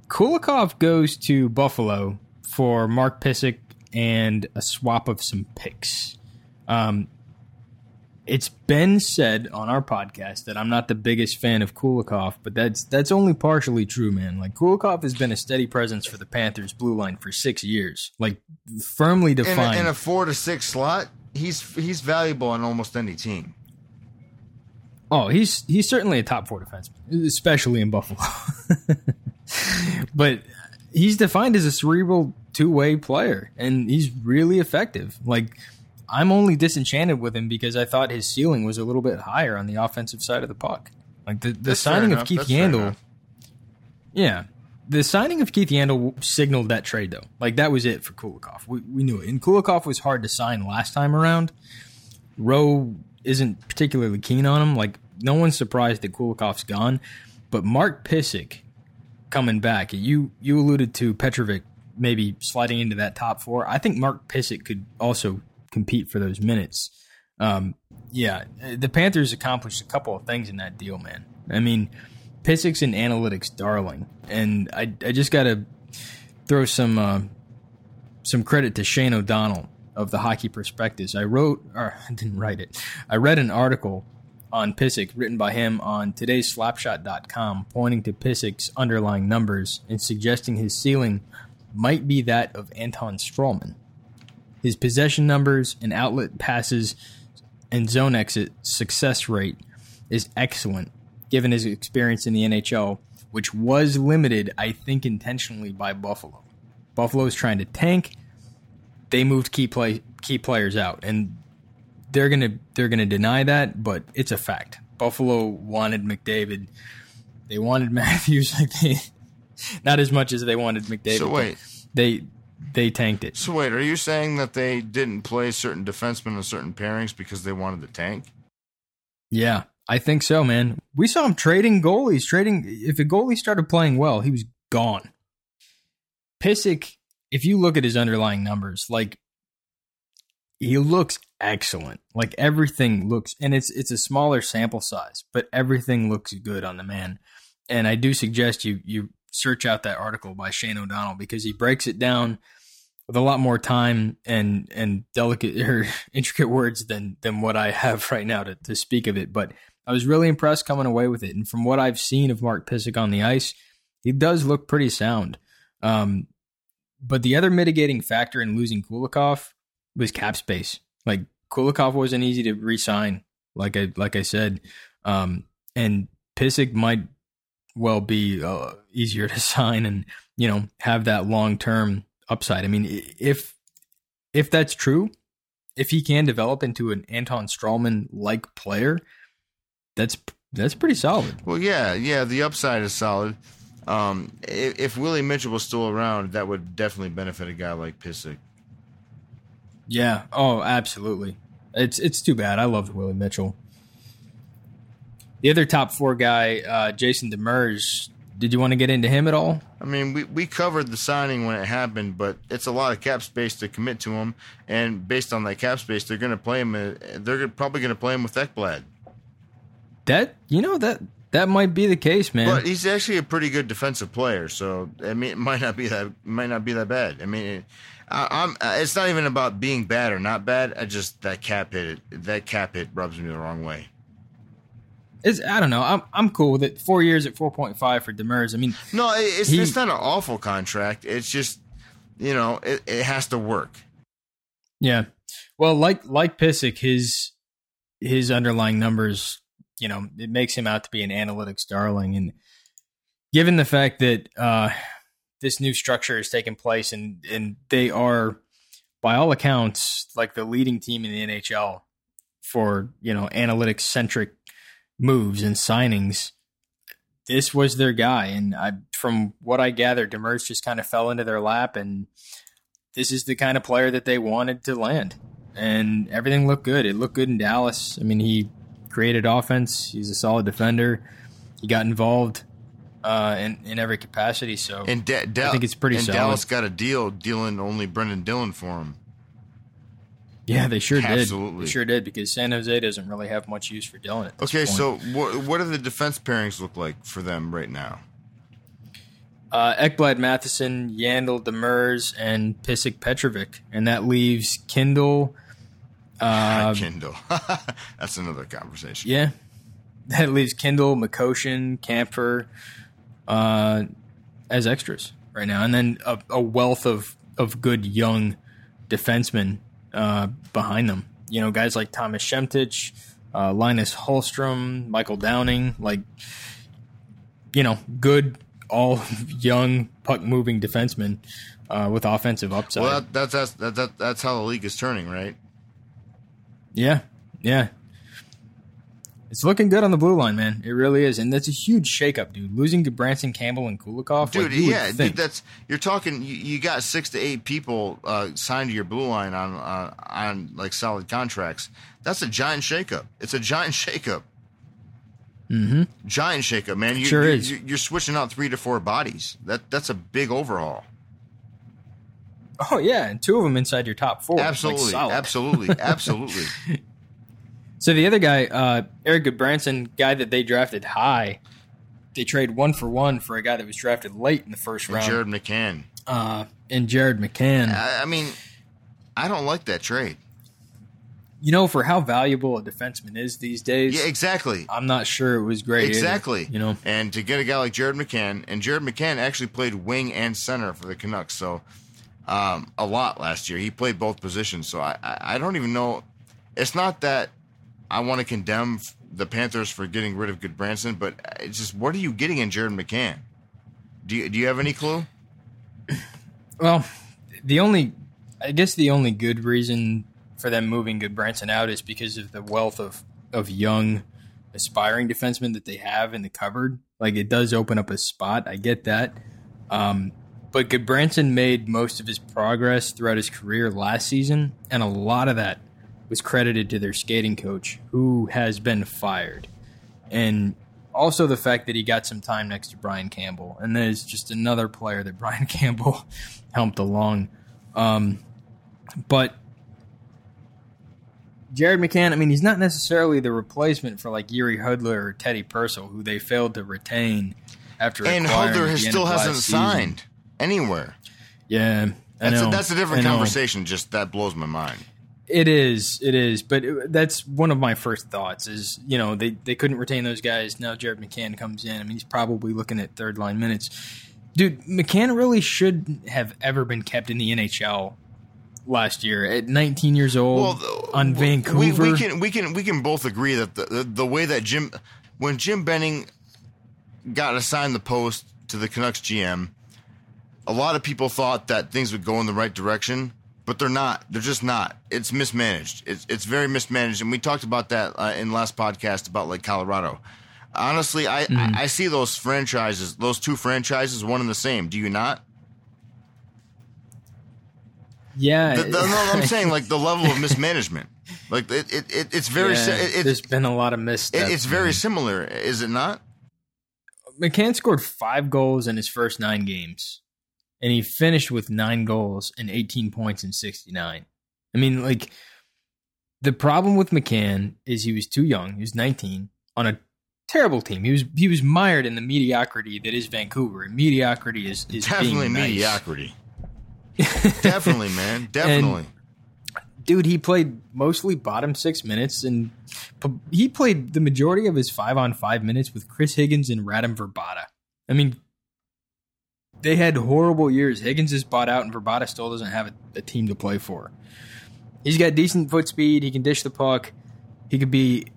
Kulikov goes to Buffalo for Mark Pysyk and a swap of some picks. Um, it's been said on our podcast that I'm not the biggest fan of Kulikov, but that's that's only partially true, man. Like Kulikov has been a steady presence for the Panthers blue line for six years, like firmly defined. In a, in a four to six slot, he's he's valuable on almost any team. Oh, he's he's certainly a top four defenseman, especially in Buffalo. but he's defined as a cerebral two way player, and he's really effective. Like I'm only disenchanted with him because I thought his ceiling was a little bit higher on the offensive side of the puck. Like the, the That's signing of. Keith That's Yandle, yeah, the signing of Keith Yandle signaled that trade though. Like that was it for Kulikov. We we knew it, and Kulikov was hard to sign last time around. Rowe isn't particularly keen on him. Like no one's surprised that Kulikov's gone, but Mark Pysyk coming back. You you alluded to Petrovic maybe sliding into that top four. I think Mark Pysyk could also compete for those minutes. Um, yeah, the Panthers accomplished a couple of things in that deal, man. I mean, Pysyk's an analytics darling, and I I just got to throw some uh, some credit to Shane O'Donnell of the Hockey Perspectives. I wrote, or I didn't write it. I read an article on Pysyk written by him on today's slapshot.com pointing to Pysyk's underlying numbers and suggesting his ceiling might be that of Anton Stralman. His possession numbers and outlet passes and zone exit success rate is excellent given his experience in the NHL, which was limited, I think, intentionally by Buffalo. Buffalo is trying to tank. They moved key play key players out, and they're gonna they're gonna deny that, but it's a fact. Buffalo wanted McDavid. They wanted Matthews like they not as much as they wanted McDavid. So wait. they they tanked it. So wait, are you saying that they didn't play certain defensemen in certain pairings because they wanted the tank? Yeah, I think so, man. We saw him trading goalies, trading. If a goalie started playing well, he was gone. Pysyk, if you look at his underlying numbers, like he looks excellent. Like everything looks, and it's it's a smaller sample size, but everything looks good on the man. And I do suggest you you search out that article by Shane O'Donnell because he breaks it down with a lot more time and and delicate or intricate words than than what I have right now to, to speak of it. But I was really impressed coming away with it. And from what I've seen of Mark Pysyk on the ice, he does look pretty sound. Um, but the other mitigating factor in losing Kulikov was cap space. Like Kulikov wasn't easy to re-sign, like I like I said, um, and Pysyk might well be uh, easier to sign and you know have that long term upside. I mean, if if that's true, if he can develop into an Anton Stralman like player, that's that's pretty solid. Well, yeah, yeah. The upside is solid. Um, if, if Willie Mitchell was still around, that would definitely benefit a guy like Pysyk. Yeah. Oh, absolutely. It's it's too bad. I loved Willie Mitchell. The other top four guy, uh, Jason Demers. Did you want to get into him at all? I mean, we, we covered the signing when it happened, but it's a lot of cap space to commit to him, and based on that cap space, they're going to play him. uh, They're probably going to play him with Ekblad, That you know that that might be the case, man. but he's actually a pretty good defensive player. So I mean, it might not be that might not be that bad. I mean, it, I, I'm. It's not even about being bad or not bad. I just that cap hit. That cap hit rubs me the wrong way. It's, I don't know. I'm I'm cool with it. Four years at four point five for Demers. I mean, No, it's He- it's not an awful contract. It's just you know it, it has to work. Yeah. Well, like like Pysyk, his his underlying numbers, you know, it makes him out to be an analytics darling. And given the fact that uh, this new structure is taking place, and and they are, by all accounts, like the leading team in the NHL for you know analytics centric moves and signings. This was their guy, and I, from what I gathered, Demers just kind of fell into their lap, and this is the kind of player that they wanted to land, and everything looked good. It looked good in Dallas. I mean, he created offense. He's a solid defender. He got involved uh, in in every capacity. So And da- Da- I think it's pretty And solid. Dallas got a deal dealing only Brendan Dillon for him. Yeah, they sure Absolutely. did. They sure did because San Jose doesn't really have much use for Dillon. At this Okay, point. so what what do the defense pairings look like for them right now? uh, Ekblad, Matheson, Yandle, Demers, and Pysyk Petrovic, and that leaves Kindl. Uh, Kindl. That's another conversation. yeah, that leaves Kindl, McCoshen, Kampfer uh, as extras right now, and then a, a wealth of of good young defensemen uh, behind them. You know, guys like Thomas Schemitsch, uh, Linus Hultstrom, Michael Downing, like you know, good all young puck moving defensemen uh, with offensive upside. Well, that, that's that's that, that, that's how the league is turning, right? Yeah, yeah. It's looking good on the blue line, man. It really is, and that's a huge shakeup, dude. Losing Gudbranson Campbell and Kulikov, Dude, like, yeah, dude, that's you're talking. You, you got six to eight people uh, signed to your blue line on uh, on like solid contracts. That's a giant shakeup. It's a giant shakeup. mm-hmm. Giant shakeup, man. You, Sure you, is. you- You're switching out three to four bodies. That that's a big overhaul. Oh yeah, and two of them inside your top four. like, Absolutely, solid. absolutely, absolutely. So the other guy, uh, Erik Gudbranson, guy that they drafted high, they trade one for one for a guy that was drafted late in the first round, Jared McCann. uh, and Jared McCann. I, I mean, I don't like that trade. you know, for how valuable a defenseman is these days, Yeah, exactly. I'm not sure it was great. either, Exactly. you know, and to get a guy like Jared McCann, and Jared McCann actually played wing and center for the Canucks, so um, a lot last year. He played both positions, so I, I, I don't even know. It's not that I want to condemn the Panthers for getting rid of Gudbranson, but it's just what are you getting in Jared McCann? Do you, do you have any clue? Well, the only, I guess, the only good reason for them moving Gudbranson out is because of the wealth of of young, aspiring defensemen that they have in the cupboard. Like it does open up a spot. I get that, um, but Gudbranson made most of his progress throughout his career last season, and a lot of that was credited to their skating coach, who has been fired, and also the fact that he got some time next to Brian Campbell, and there's just another player that Brian Campbell helped along. Um, but Jared McCann, I mean, he's not necessarily the replacement for like Jiri Hudler or Teddy Purcell, who they failed to retain after And at has still hasn't season. signed anywhere. Yeah, I That's know. a, that's a different conversation. Just that blows my mind. It is, it is, but it, that's one of my first thoughts. Is you know they they couldn't retain those guys. Now Jared McCann comes in. I mean, he's probably looking at third line minutes. Dude, McCann really should have ever been kept in the NHL last year at 19 years old th- on Vancouver. We, we can we can we can both agree that the, the the way that Jim when Jim Benning got assigned the post to the Canucks GM, a lot of people thought that things would go in the right direction, but they're not. They're just not. It's mismanaged. It's it's very mismanaged, and we talked about that uh, in last podcast about like Colorado. Honestly, I, Mm-hmm. I I see those franchises, those two franchises, one and the same. Do you not? yeah, The, the, no, I'm saying like the level of mismanagement. Like it, it, it it's very yeah, si- it, there's been a lot of missteps. it- it's very man. similar, is it not? McCann scored five goals in his first nine games, and he finished with nine goals and 18 points in 69. I mean, like, the problem with McCann is he was too young. He was 19 on a terrible team. He was he was mired in the mediocrity that is Vancouver, and mediocrity is is Definitely nice. mediocrity. Definitely, man. Definitely. dude, he played mostly bottom six minutes, and he played the majority of his five on five minutes with Chris Higgins and Radim Vrbata. I mean, they had horrible years. Higgins is bought out, and Vrbata still doesn't have a, a team to play for. He's got decent foot speed. He can dish the puck. He could be.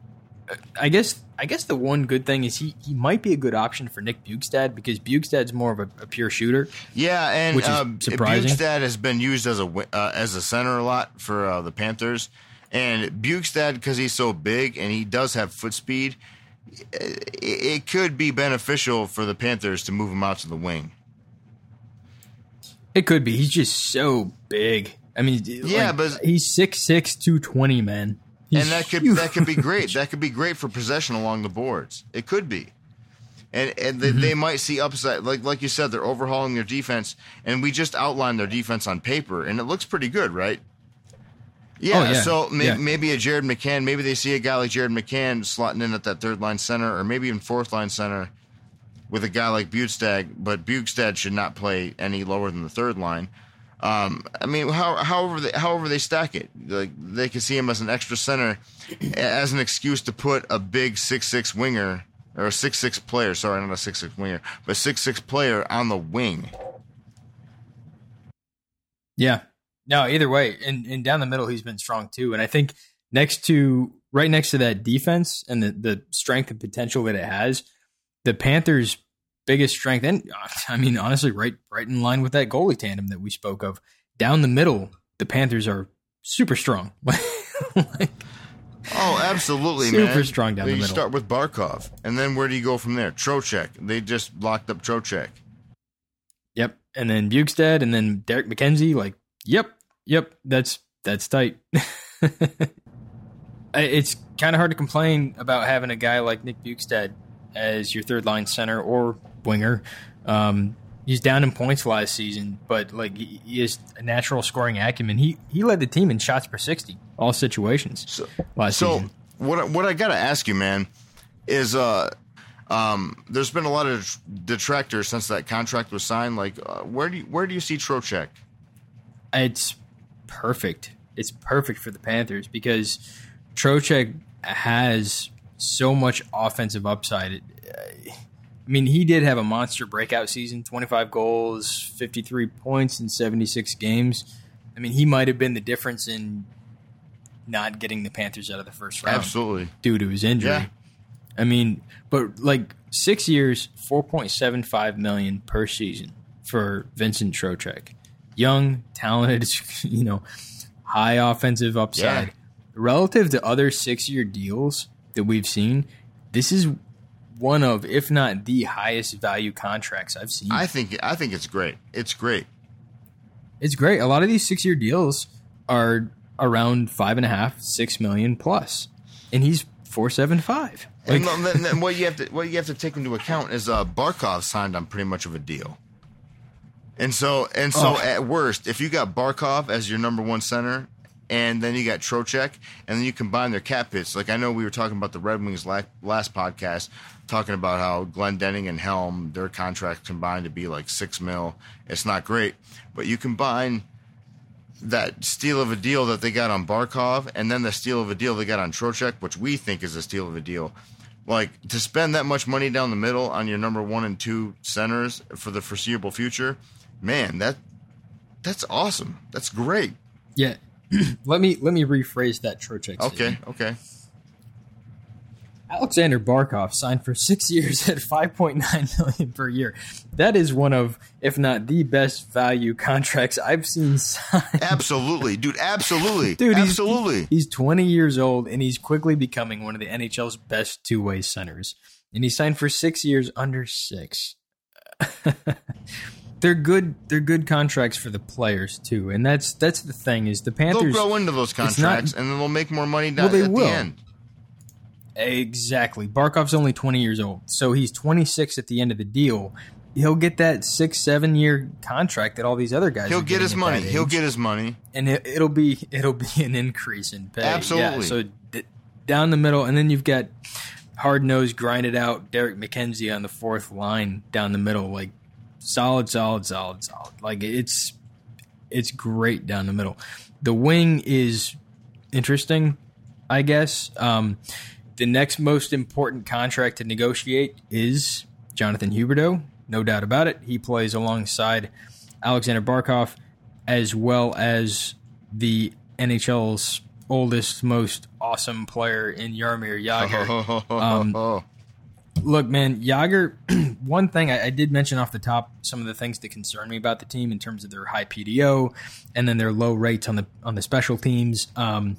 I guess. I guess the one good thing is he he might be a good option for Nick Bjugstad because Bjugstad's more of a, a pure shooter. yeah, and Which is uh, surprising. Bjugstad has been used as a uh, as a center a lot for uh, the Panthers, and Bjugstad because he's so big and he does have foot speed, it, it could be beneficial for the Panthers to move him out to the wing. It could be. He's just so big. I mean, Yeah, like, but- he's 6'6", 220, man. He's and that could huge. that could be great. That could be great for possession along the boards. It could be. And and they, Mm-hmm. they might see upside like like you said they're overhauling their defense and we just outlined their defense on paper and it looks pretty good, right? Yeah, Oh, yeah. so may, Yeah. maybe a Jared McCann, maybe they see a guy like Jared McCann slotting in at that third line center or maybe even fourth line center with a guy like Bjugstad, but Bjugstad should not play any lower than the third line. Um, I mean, how, however they however they stack it, like they can see him as an extra center, as an excuse to put a big six six winger or a six six player. Sorry, not a six six winger, but six six player on the wing. Yeah. No, either way, and, and down the middle, he's been strong too. And I think next to right next to that defense and the the strength and potential that it has, the Panthers' biggest strength, and uh, I mean honestly, right right in line with that goalie tandem that we spoke of. Down the middle, the Panthers are super strong. like, Oh, absolutely, Super man. strong down the you middle. start with Barkov, and then where do you go from there? Trocheck. They just locked up Trocheck. Yep. And then Bjugstad and then Derek MacKenzie, like, yep, yep, that's that's tight. It's kind of hard to complain about having a guy like Nick Bjugstad as your third line center or winger. Um, he's down in points last season, but like he, is a natural scoring acumen. He he led the team in shots per sixty, all situations So, last so season. what I- what I got to ask you, man, is uh, um, there's been a lot of detractors since that contract was signed. Like, uh, where do you, where do you see Trocheck? It's perfect. It's perfect for the Panthers because Trocheck has so much offensive upside. It- I mean, he did have a monster breakout season 25 goals, 53 points in 76 games. I mean, he might have been the difference in not getting the Panthers out of the first round Absolutely. due to his injury. Yeah. I mean, but like six years, four point seven five million per season for Vincent Trocheck. Young, talented, you know, high offensive upside. Yeah. Relative to other six year deals that we've seen, this is one of, if not the highest value contracts I've seen. I think I think it's great. It's great. it's great. A lot of these six year deals are around five and a half, six million. And he's four seven five. Like, and then, then what you have to what you have to take into account is uh, Barkov signed on pretty much of a deal. And so and so Oh. at worst, if you got Barkov as your number one center, and then you got Trocheck, and then you combine their cap hits. Like I know we were talking about the Red Wings last, podcast, talking about how Glendening and Helm their contracts combined to be like six mil. It's not great, but you combine that steal of a deal that they got on Barkov, and then the steal of a deal they got on Trocheck, which we think is a steal of a deal. Like to spend that much money down the middle on your number one and two centers for the foreseeable future, man, that that's awesome. That's great. Yeah. let me let me rephrase that Trocheck. Okay, okay. Alexander Barkov signed for six years at five point nine million per year. That is one of, if not the best value contracts I've seen signed. Absolutely, dude. Absolutely, Dude, he's- absolutely. He's 20 years old and he's quickly becoming one of the NHL's best two way centers. And he signed for six years under six. they're good. They're good contracts for the players too, and that's that's the thing is the Panthers. They'll grow into those not- contracts, and then they'll make more money down Well, they at will. the end. Exactly. Barkov's only 20 years old. So he's 26 at the end of the deal. He'll get that six, seven year contract that all these other guys He'll get his money. He'll get his money. and it, it'll be it'll be an increase in pay. Absolutely. Yeah, so d- down the middle, and then you've got hard nosed, grinded out Derek MacKenzie on the fourth line down the middle, like solid, solid, solid, solid. Like it's it's great down the middle. The wing is interesting, I guess. Um, the next most important contract to negotiate is Jonathan Huberdeau, no doubt about it. He plays alongside Alexander Barkov, as well as the NHL's oldest, most awesome player in Jaromir Jagr. Um, Look, man, Jagr. one thing I, I did mention off the top, some of the things that concern me about the team in terms of their high PDO, and then their low rates on the on the special teams, um,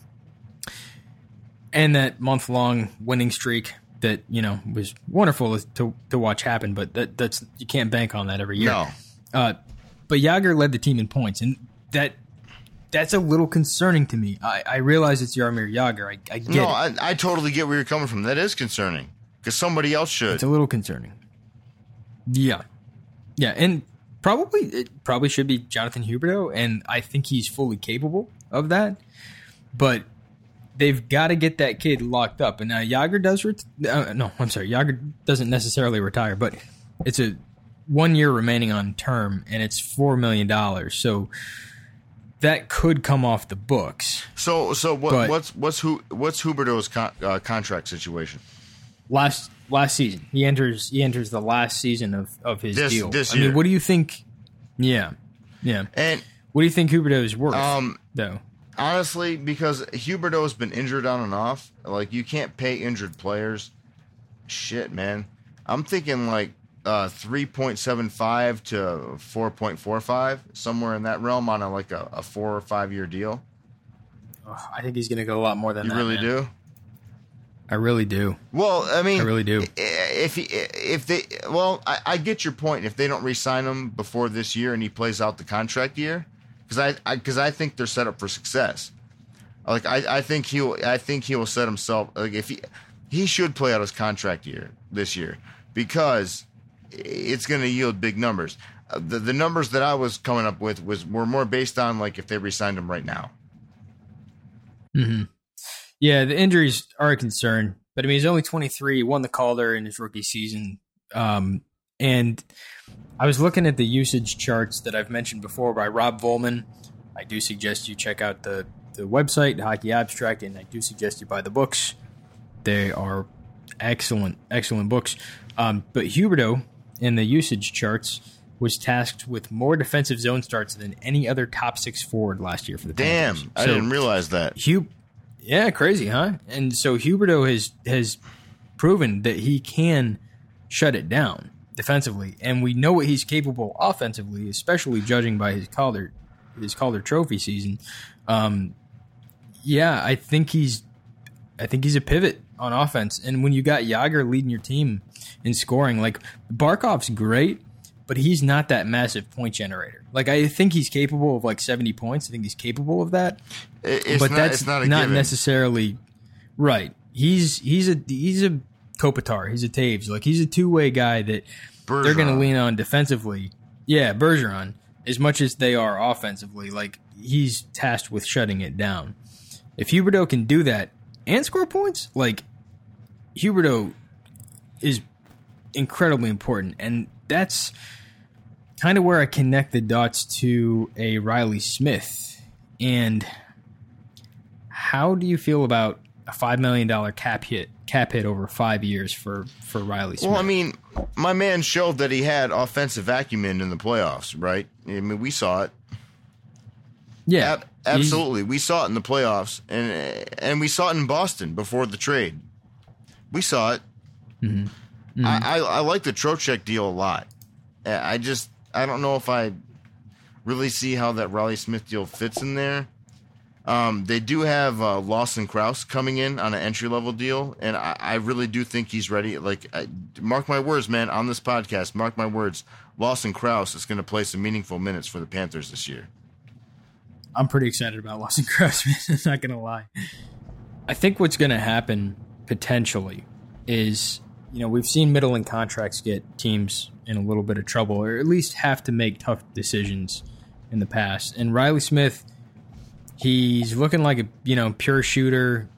and that month long winning streak that you know was wonderful to to watch happen. But that that's you can't bank on that every year. no, Uh, but Jagr led the team in points, and that that's a little concerning to me. I, I realize it's Jaromir Jagr. I, I get no. I, I totally get where you're coming from. That is concerning because somebody else should. It's a little concerning. Yeah, yeah, and probably it probably should be Jonathan Huberdeau, and I think he's fully capable of that. But they've got to get that kid locked up. And now Jagr does. Ret- uh, no, I'm sorry, Jagr doesn't necessarily retire, but it's a one year remaining on term, and it's four million dollars. So that could come off the books. So, so what, But- what's what's who what's Huberdeau's con, uh, contract situation? Last last season. He enters he enters the last season of, of his This- deal. this I mean, what do you think? Yeah, yeah. And What do you think Huberdeau is worth? um, though, honestly, because Huberdeau's been injured on and off, like you can't pay injured players. Shit, man. I'm thinking like uh, 3.75 to 4.45, somewhere in that realm on a like a, a four or five year deal. Ugh, I think he's going to go a lot more than that. You that. really man. do? I really do. Well, I mean, I really do. If he, if they, well, I, I get your point. If they don't re-sign him before this year and he plays out the contract year, because I, because I, think they're set up for success. Like I, I think he'll, I think he will set himself. Like if he, he should play out his contract year this year because it's going to yield big numbers. Uh, The the numbers that I was coming up with was were more based on like if they re-signed him right now. hmm Yeah, the injuries are a concern, but I mean, he's only 23. He won the Calder in his rookie season. Um, and I was looking at the usage charts that I've mentioned before by Rob Vollman. I do suggest you check out the, the website, Hockey Abstract, and I do suggest you buy the books. They are excellent, excellent books. Um, but Huberdeau, in the usage charts, was tasked with more defensive zone starts than any other top six forward last year for the Damn, Panthers. I So- didn't realize that. Hugh, yeah, crazy, huh? And so Huberdeau has has proven that he can shut it down defensively, and we know what he's capable offensively, especially judging by his Calder his Calder Trophy season. Um, yeah, I think he's I think he's a pivot on offense, and when you got Jagr leading your team in scoring, like Barkov's great. But he's not that massive point generator. Like I think he's capable of like seventy points. I think he's capable of that it's but not, that's it's not not, given. necessarily right. He's he's a he's a Kopitar. He's a Toews. Like he's a two way guy that they're going to lean on defensively. Yeah, Bergeron. As much as they are offensively, like he's tasked with shutting it down. If Huberdeau can do that and score points, like Huberdeau is incredibly important, and that's kind of where I connect the dots to a Reilly Smith. And how do you feel about a five million dollar cap hit cap hit over five years for for Reilly Smith? Well, I mean, my man showed that he had offensive acumen in the playoffs, right? I mean, we saw it. yeah, Ab- absolutely, we saw it in the playoffs, and and we saw it in Boston before the trade. We saw it. Mm-hmm. I, I I like the Trocheck deal a lot. I just I don't know if I really see how that Reilly Smith deal fits in there. Um, they do have uh, Lawson Crouse coming in on an entry level deal, and I, I really do think he's ready. Like, I, mark my words, man, on this podcast, mark my words, Lawson Crouse is going to play some meaningful minutes for the Panthers this year. I'm pretty excited about Lawson Crouse, man. I'm not gonna lie. I think what's gonna happen potentially is you know we've seen middling contracts get teams in a little bit of trouble, or at least have to make tough decisions in the past. And Reilly Smith, he's looking like a you know pure shooter,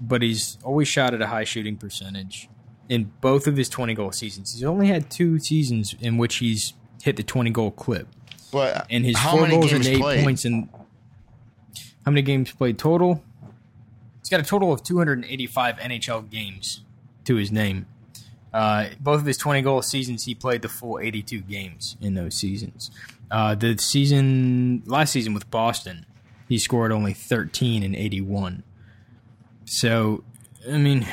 but he's always shot at a high shooting percentage. In both of his 20 goal seasons, he's only had two seasons in which he's hit the 20 goal clip But and his four goals and eight played? points and how many games played total? He's got a total of 285 NHL games to his name. Uh, both of his 20 goal seasons, he played the full 82 games in those seasons. Uh, the season last season with Boston, he scored only 13 and 81. So, I mean,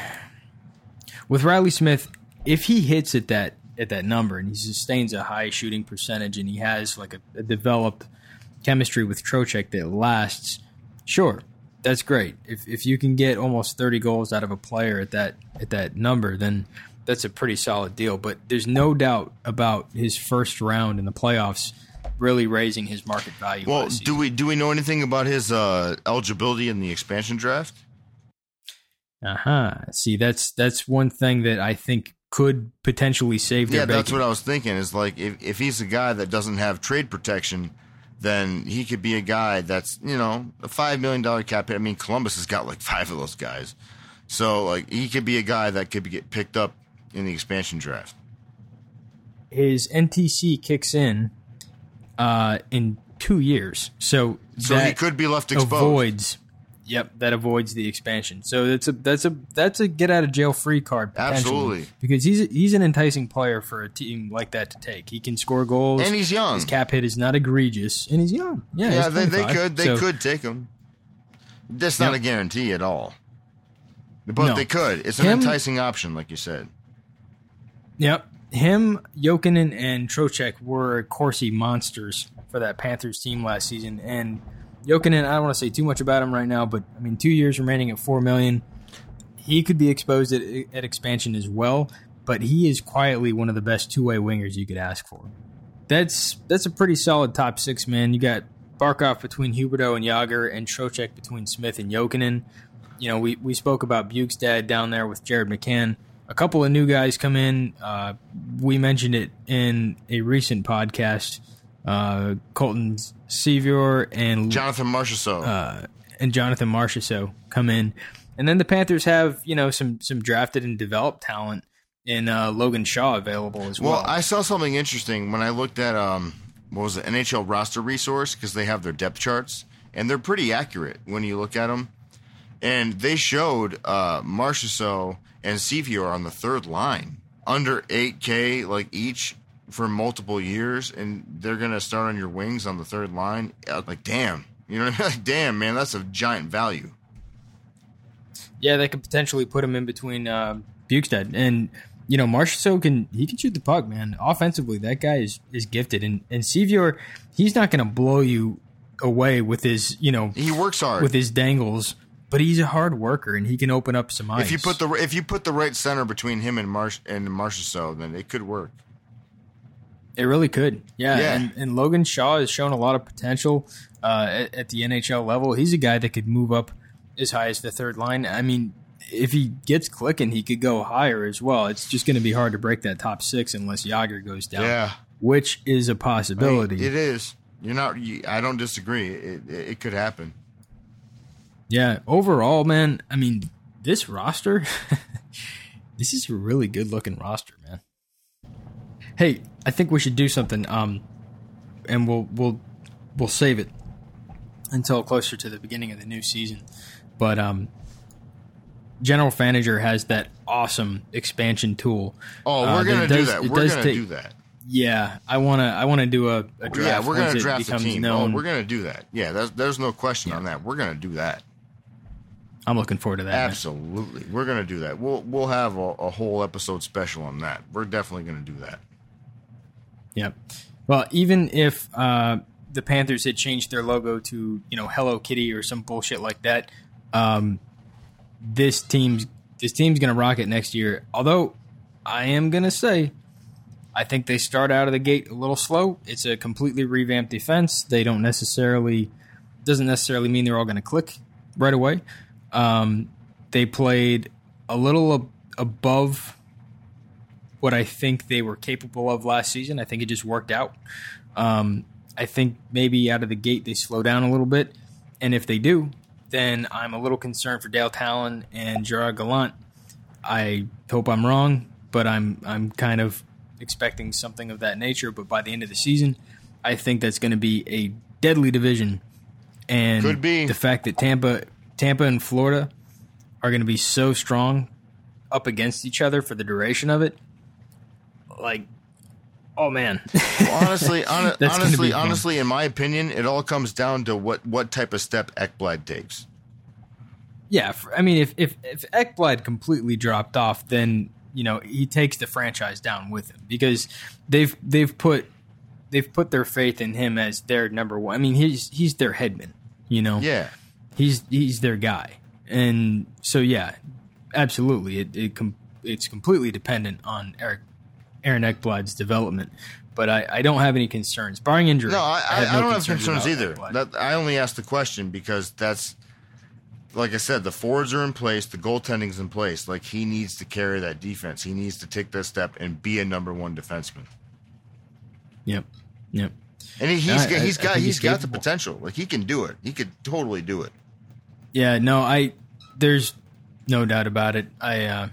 with Reilly Smith, if he hits at that at that number and he sustains a high shooting percentage and he has like a, a developed chemistry with Trocheck that lasts, sure, that's great. If if you can get almost thirty goals out of a player at that at that number, then that's a pretty solid deal. But there's no doubt about his first round in the playoffs really raising his market value. Well, do we do we know anything about his uh, eligibility in the expansion draft? Uh huh. See, that's that's one thing that I think could potentially save their Yeah, that's what I was thinking. Is like if if he's a guy that doesn't have trade protection, then he could be a guy that's you know a five million dollar cap hit. I mean, Columbus has got like five of those guys, so like he could be a guy that could be, get picked up in the expansion draft. His NTC kicks in uh, in two years, so So that he could be left exposed. avoids. Yep, that avoids the expansion. So that's a that's a that's a get out of jail free card. Absolutely. because he's he's an enticing player for a team like that to take. He can score goals, and he's young. his cap hit is not egregious, and he's young. Yeah, Yeah, he's they, they could they So- could take him. That's not Yep. a guarantee at all. But No. they could. It's an Him- enticing option, like you said. Yep. Him, Jokinen, and Trocheck were Corsi monsters for that Panthers team last season. And Jokinen, I don't want to say too much about him right now, but I mean, two years remaining at four million, he could be exposed at, at expansion as well. But he is quietly one of the best two way wingers you could ask for. That's that's a pretty solid top six, man. You got Barkov between Huberdeau and Jagr, and Trocheck between Smith and Jokinen. You know, we, we spoke about Bjugstad down there with Jared McCann. A couple of new guys come in. Uh, we mentioned it in a recent podcast. Uh, Colton Sceviour and Jonathan Marchessault. uh, and Jonathan Marchessault come in, and then the Panthers have you know some some drafted and developed talent in uh, Logan Shaw available as well. Well, I saw something interesting when I looked at um, what was the NHL roster resource because they have their depth charts and they're pretty accurate when you look at them. And they showed uh, Marchessault and Sceviour on the third line under 8K like each for multiple years, and they're gonna start on your wings on the third line. Uh, Like, damn, you know what I mean? Like, damn, man, that's a giant value. yeah, they could potentially put him in between uh, Bjugstad and you know Marchessault can he can shoot the puck, man. Offensively, that guy is is gifted, and and Sceviour, he's not going to blow you away with his you know He works hard. with his dangles. But he's a hard worker, and he can open up some ice. if you put the if you put the right center between him and Marsh and Marchessault, then it could work. It really could. Yeah. Yeah. And, and Logan Shaw has shown a lot of potential uh, at, at the NHL level. He's a guy that could move up as high as the third line. I mean, if he gets clicking, he could go higher as well. It's just going to be hard to break that top six unless Jagr goes down, Yeah. which is a possibility. It is. You're not. You, I don't disagree. It, it, it could happen. Yeah. Overall, man, I mean, this roster, this is a really good looking roster, man. Hey, I think we should do something. Um, and we'll we'll we'll save it until closer to the beginning of the new season. But um, General Fanager has that awesome expansion tool. Oh, Uh, we're gonna it do does- that. We're gonna take- do that. Yeah, I wanna I wanna do a, a draft. Yeah, we're gonna draft becomes team. Oh, we're gonna do that. Yeah, there's, there's no question on that. We're gonna do that. I'm looking forward to that. man. Absolutely, we're gonna do that. We'll we'll have a, a whole episode special on that. We're definitely gonna do that. Yep. Well, even if uh, the Panthers had changed their logo to you know Hello Kitty or some bullshit like that, um, this team's this team's gonna rock it next year. Although I am gonna say, I think they start out of the gate a little slow. It's a completely revamped defense. They don't necessarily doesn't necessarily mean they're all gonna click right away. Um, they played a little ab- above what I think they were capable of last season. I think it just worked out. Um, I think maybe out of the gate they slow down a little bit, and if they do, then I'm a little concerned for Dale Tallon and Gerard Gallant. I hope I'm wrong, but I'm I'm kind of expecting something of that nature. But by the end of the season, I think that's going to be a deadly division, and Could be. the fact that Tampa Tampa and Florida are going to be so strong up against each other for the duration of it. Like, oh man, Well, honestly, hon- honestly, honestly, in my opinion, it all comes down to what what type of step Ekblad takes. yeah. I mean, if if if Ekblad completely dropped off, then you know he takes the franchise down with him because they've they've put they've put their faith in him as their number one. I mean, he's he's their headman. You know, Yeah, he's he's their guy, and so yeah, absolutely, it, it com- it's completely dependent on Eric Aaron Ekblad's development. but I, I don't have any concerns, barring injury. No, I, I, I don't have concerns concerns either. that, I only asked the question because that's, like I said, the forwards are in place, the goaltending's in place. Like he needs to carry that defense. He needs to take that step and be a number one defenseman. Yep. Yep. And he, got, he's got he's he's got the potential. Like he can do it. He could totally do it. Yeah, no, I there's no doubt about it. I uh,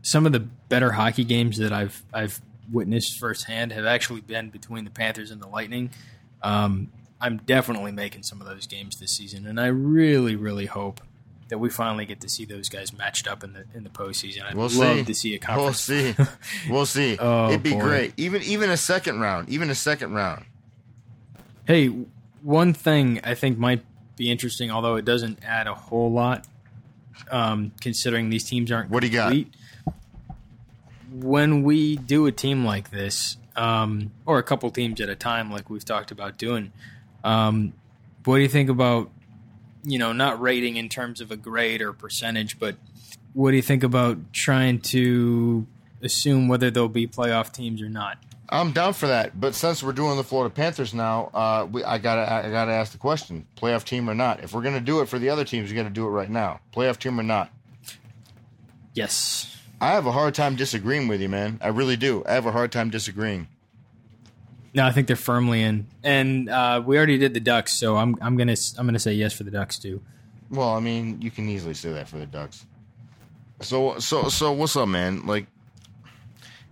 some of the better hockey games that I've I've witnessed firsthand have actually been between the Panthers and the Lightning. Um, I'm definitely making some of those games this season, and I really, really hope that we finally get to see those guys matched up in the in the postseason. I'd We'll love see. to see a conference. We'll see. We'll see. Oh, It'd be boy. great. Even even a second round. Even a second round. Hey, one thing I think might be interesting, although it doesn't add a whole lot, um, considering these teams aren't What do you got? complete. When we do a team like this, um, or a couple teams at a time, like we've talked about doing, um, what do you think about, you know, not rating in terms of a grade or percentage, but what do you think about trying to assume whether they'll be playoff teams or not? I'm down for that. But since we're doing the Florida Panthers now, uh, we, I gotta I gotta ask the question: playoff team or not? If we're gonna do it for the other teams, we got to do it right now. Playoff team or not? Yes. I have a hard time disagreeing with you, man. I really do. I have a hard time disagreeing. No, I think they're firmly in, and uh, we already did the Ducks, so I'm I'm gonna I'm gonna say yes for the Ducks too. Well, I mean, you can easily say that for the Ducks. So so so what's up, man? Like,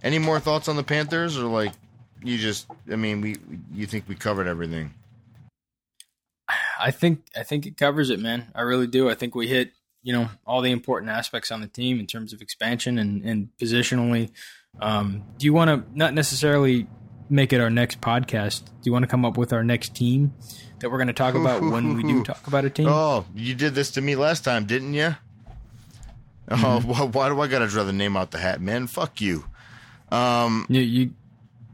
any more thoughts on the Panthers, or like, you just? I mean, we you think we covered everything? I think I think it covers it, man. I really do. I think we hit you know all the important aspects on the team in terms of expansion and and positionally. Um, do you want to not necessarily make it our next podcast? Do you want to come up with our next team that we're going to talk about when we do talk about a team? Oh, you did this to me last time, didn't you? Oh, why, why do I gotta draw the name out the hat, man? Fuck you. Um, You you,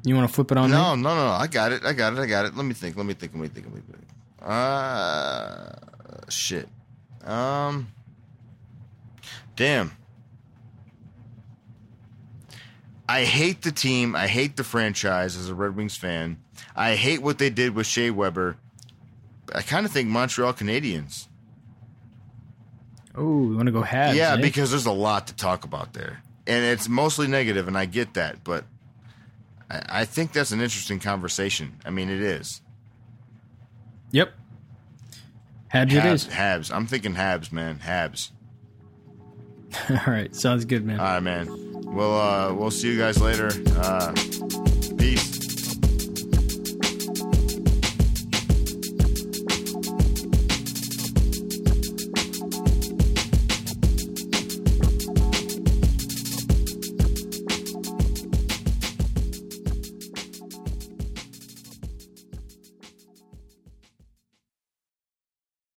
you want to flip it on? no, me? no, no. I got it. I got it. I got it. Let me think. Let me think. Let me think. Let me think. Uh, shit. Um, damn. I hate the team. I hate the franchise as a Red Wings fan. I hate what they did with Shea Weber. I kind of think Montreal Canadiens. Oh, you want to go Habs? yeah, eh? because there's a lot to talk about there, and it's mostly negative, and I get that, but I, I think that's an interesting conversation. I mean, it is. yep. Habs it Habs, is. Habs. I'm thinking Habs, man. Habs. All right, sounds good, man. All right, man. We'll uh, we'll see you guys later. Uh,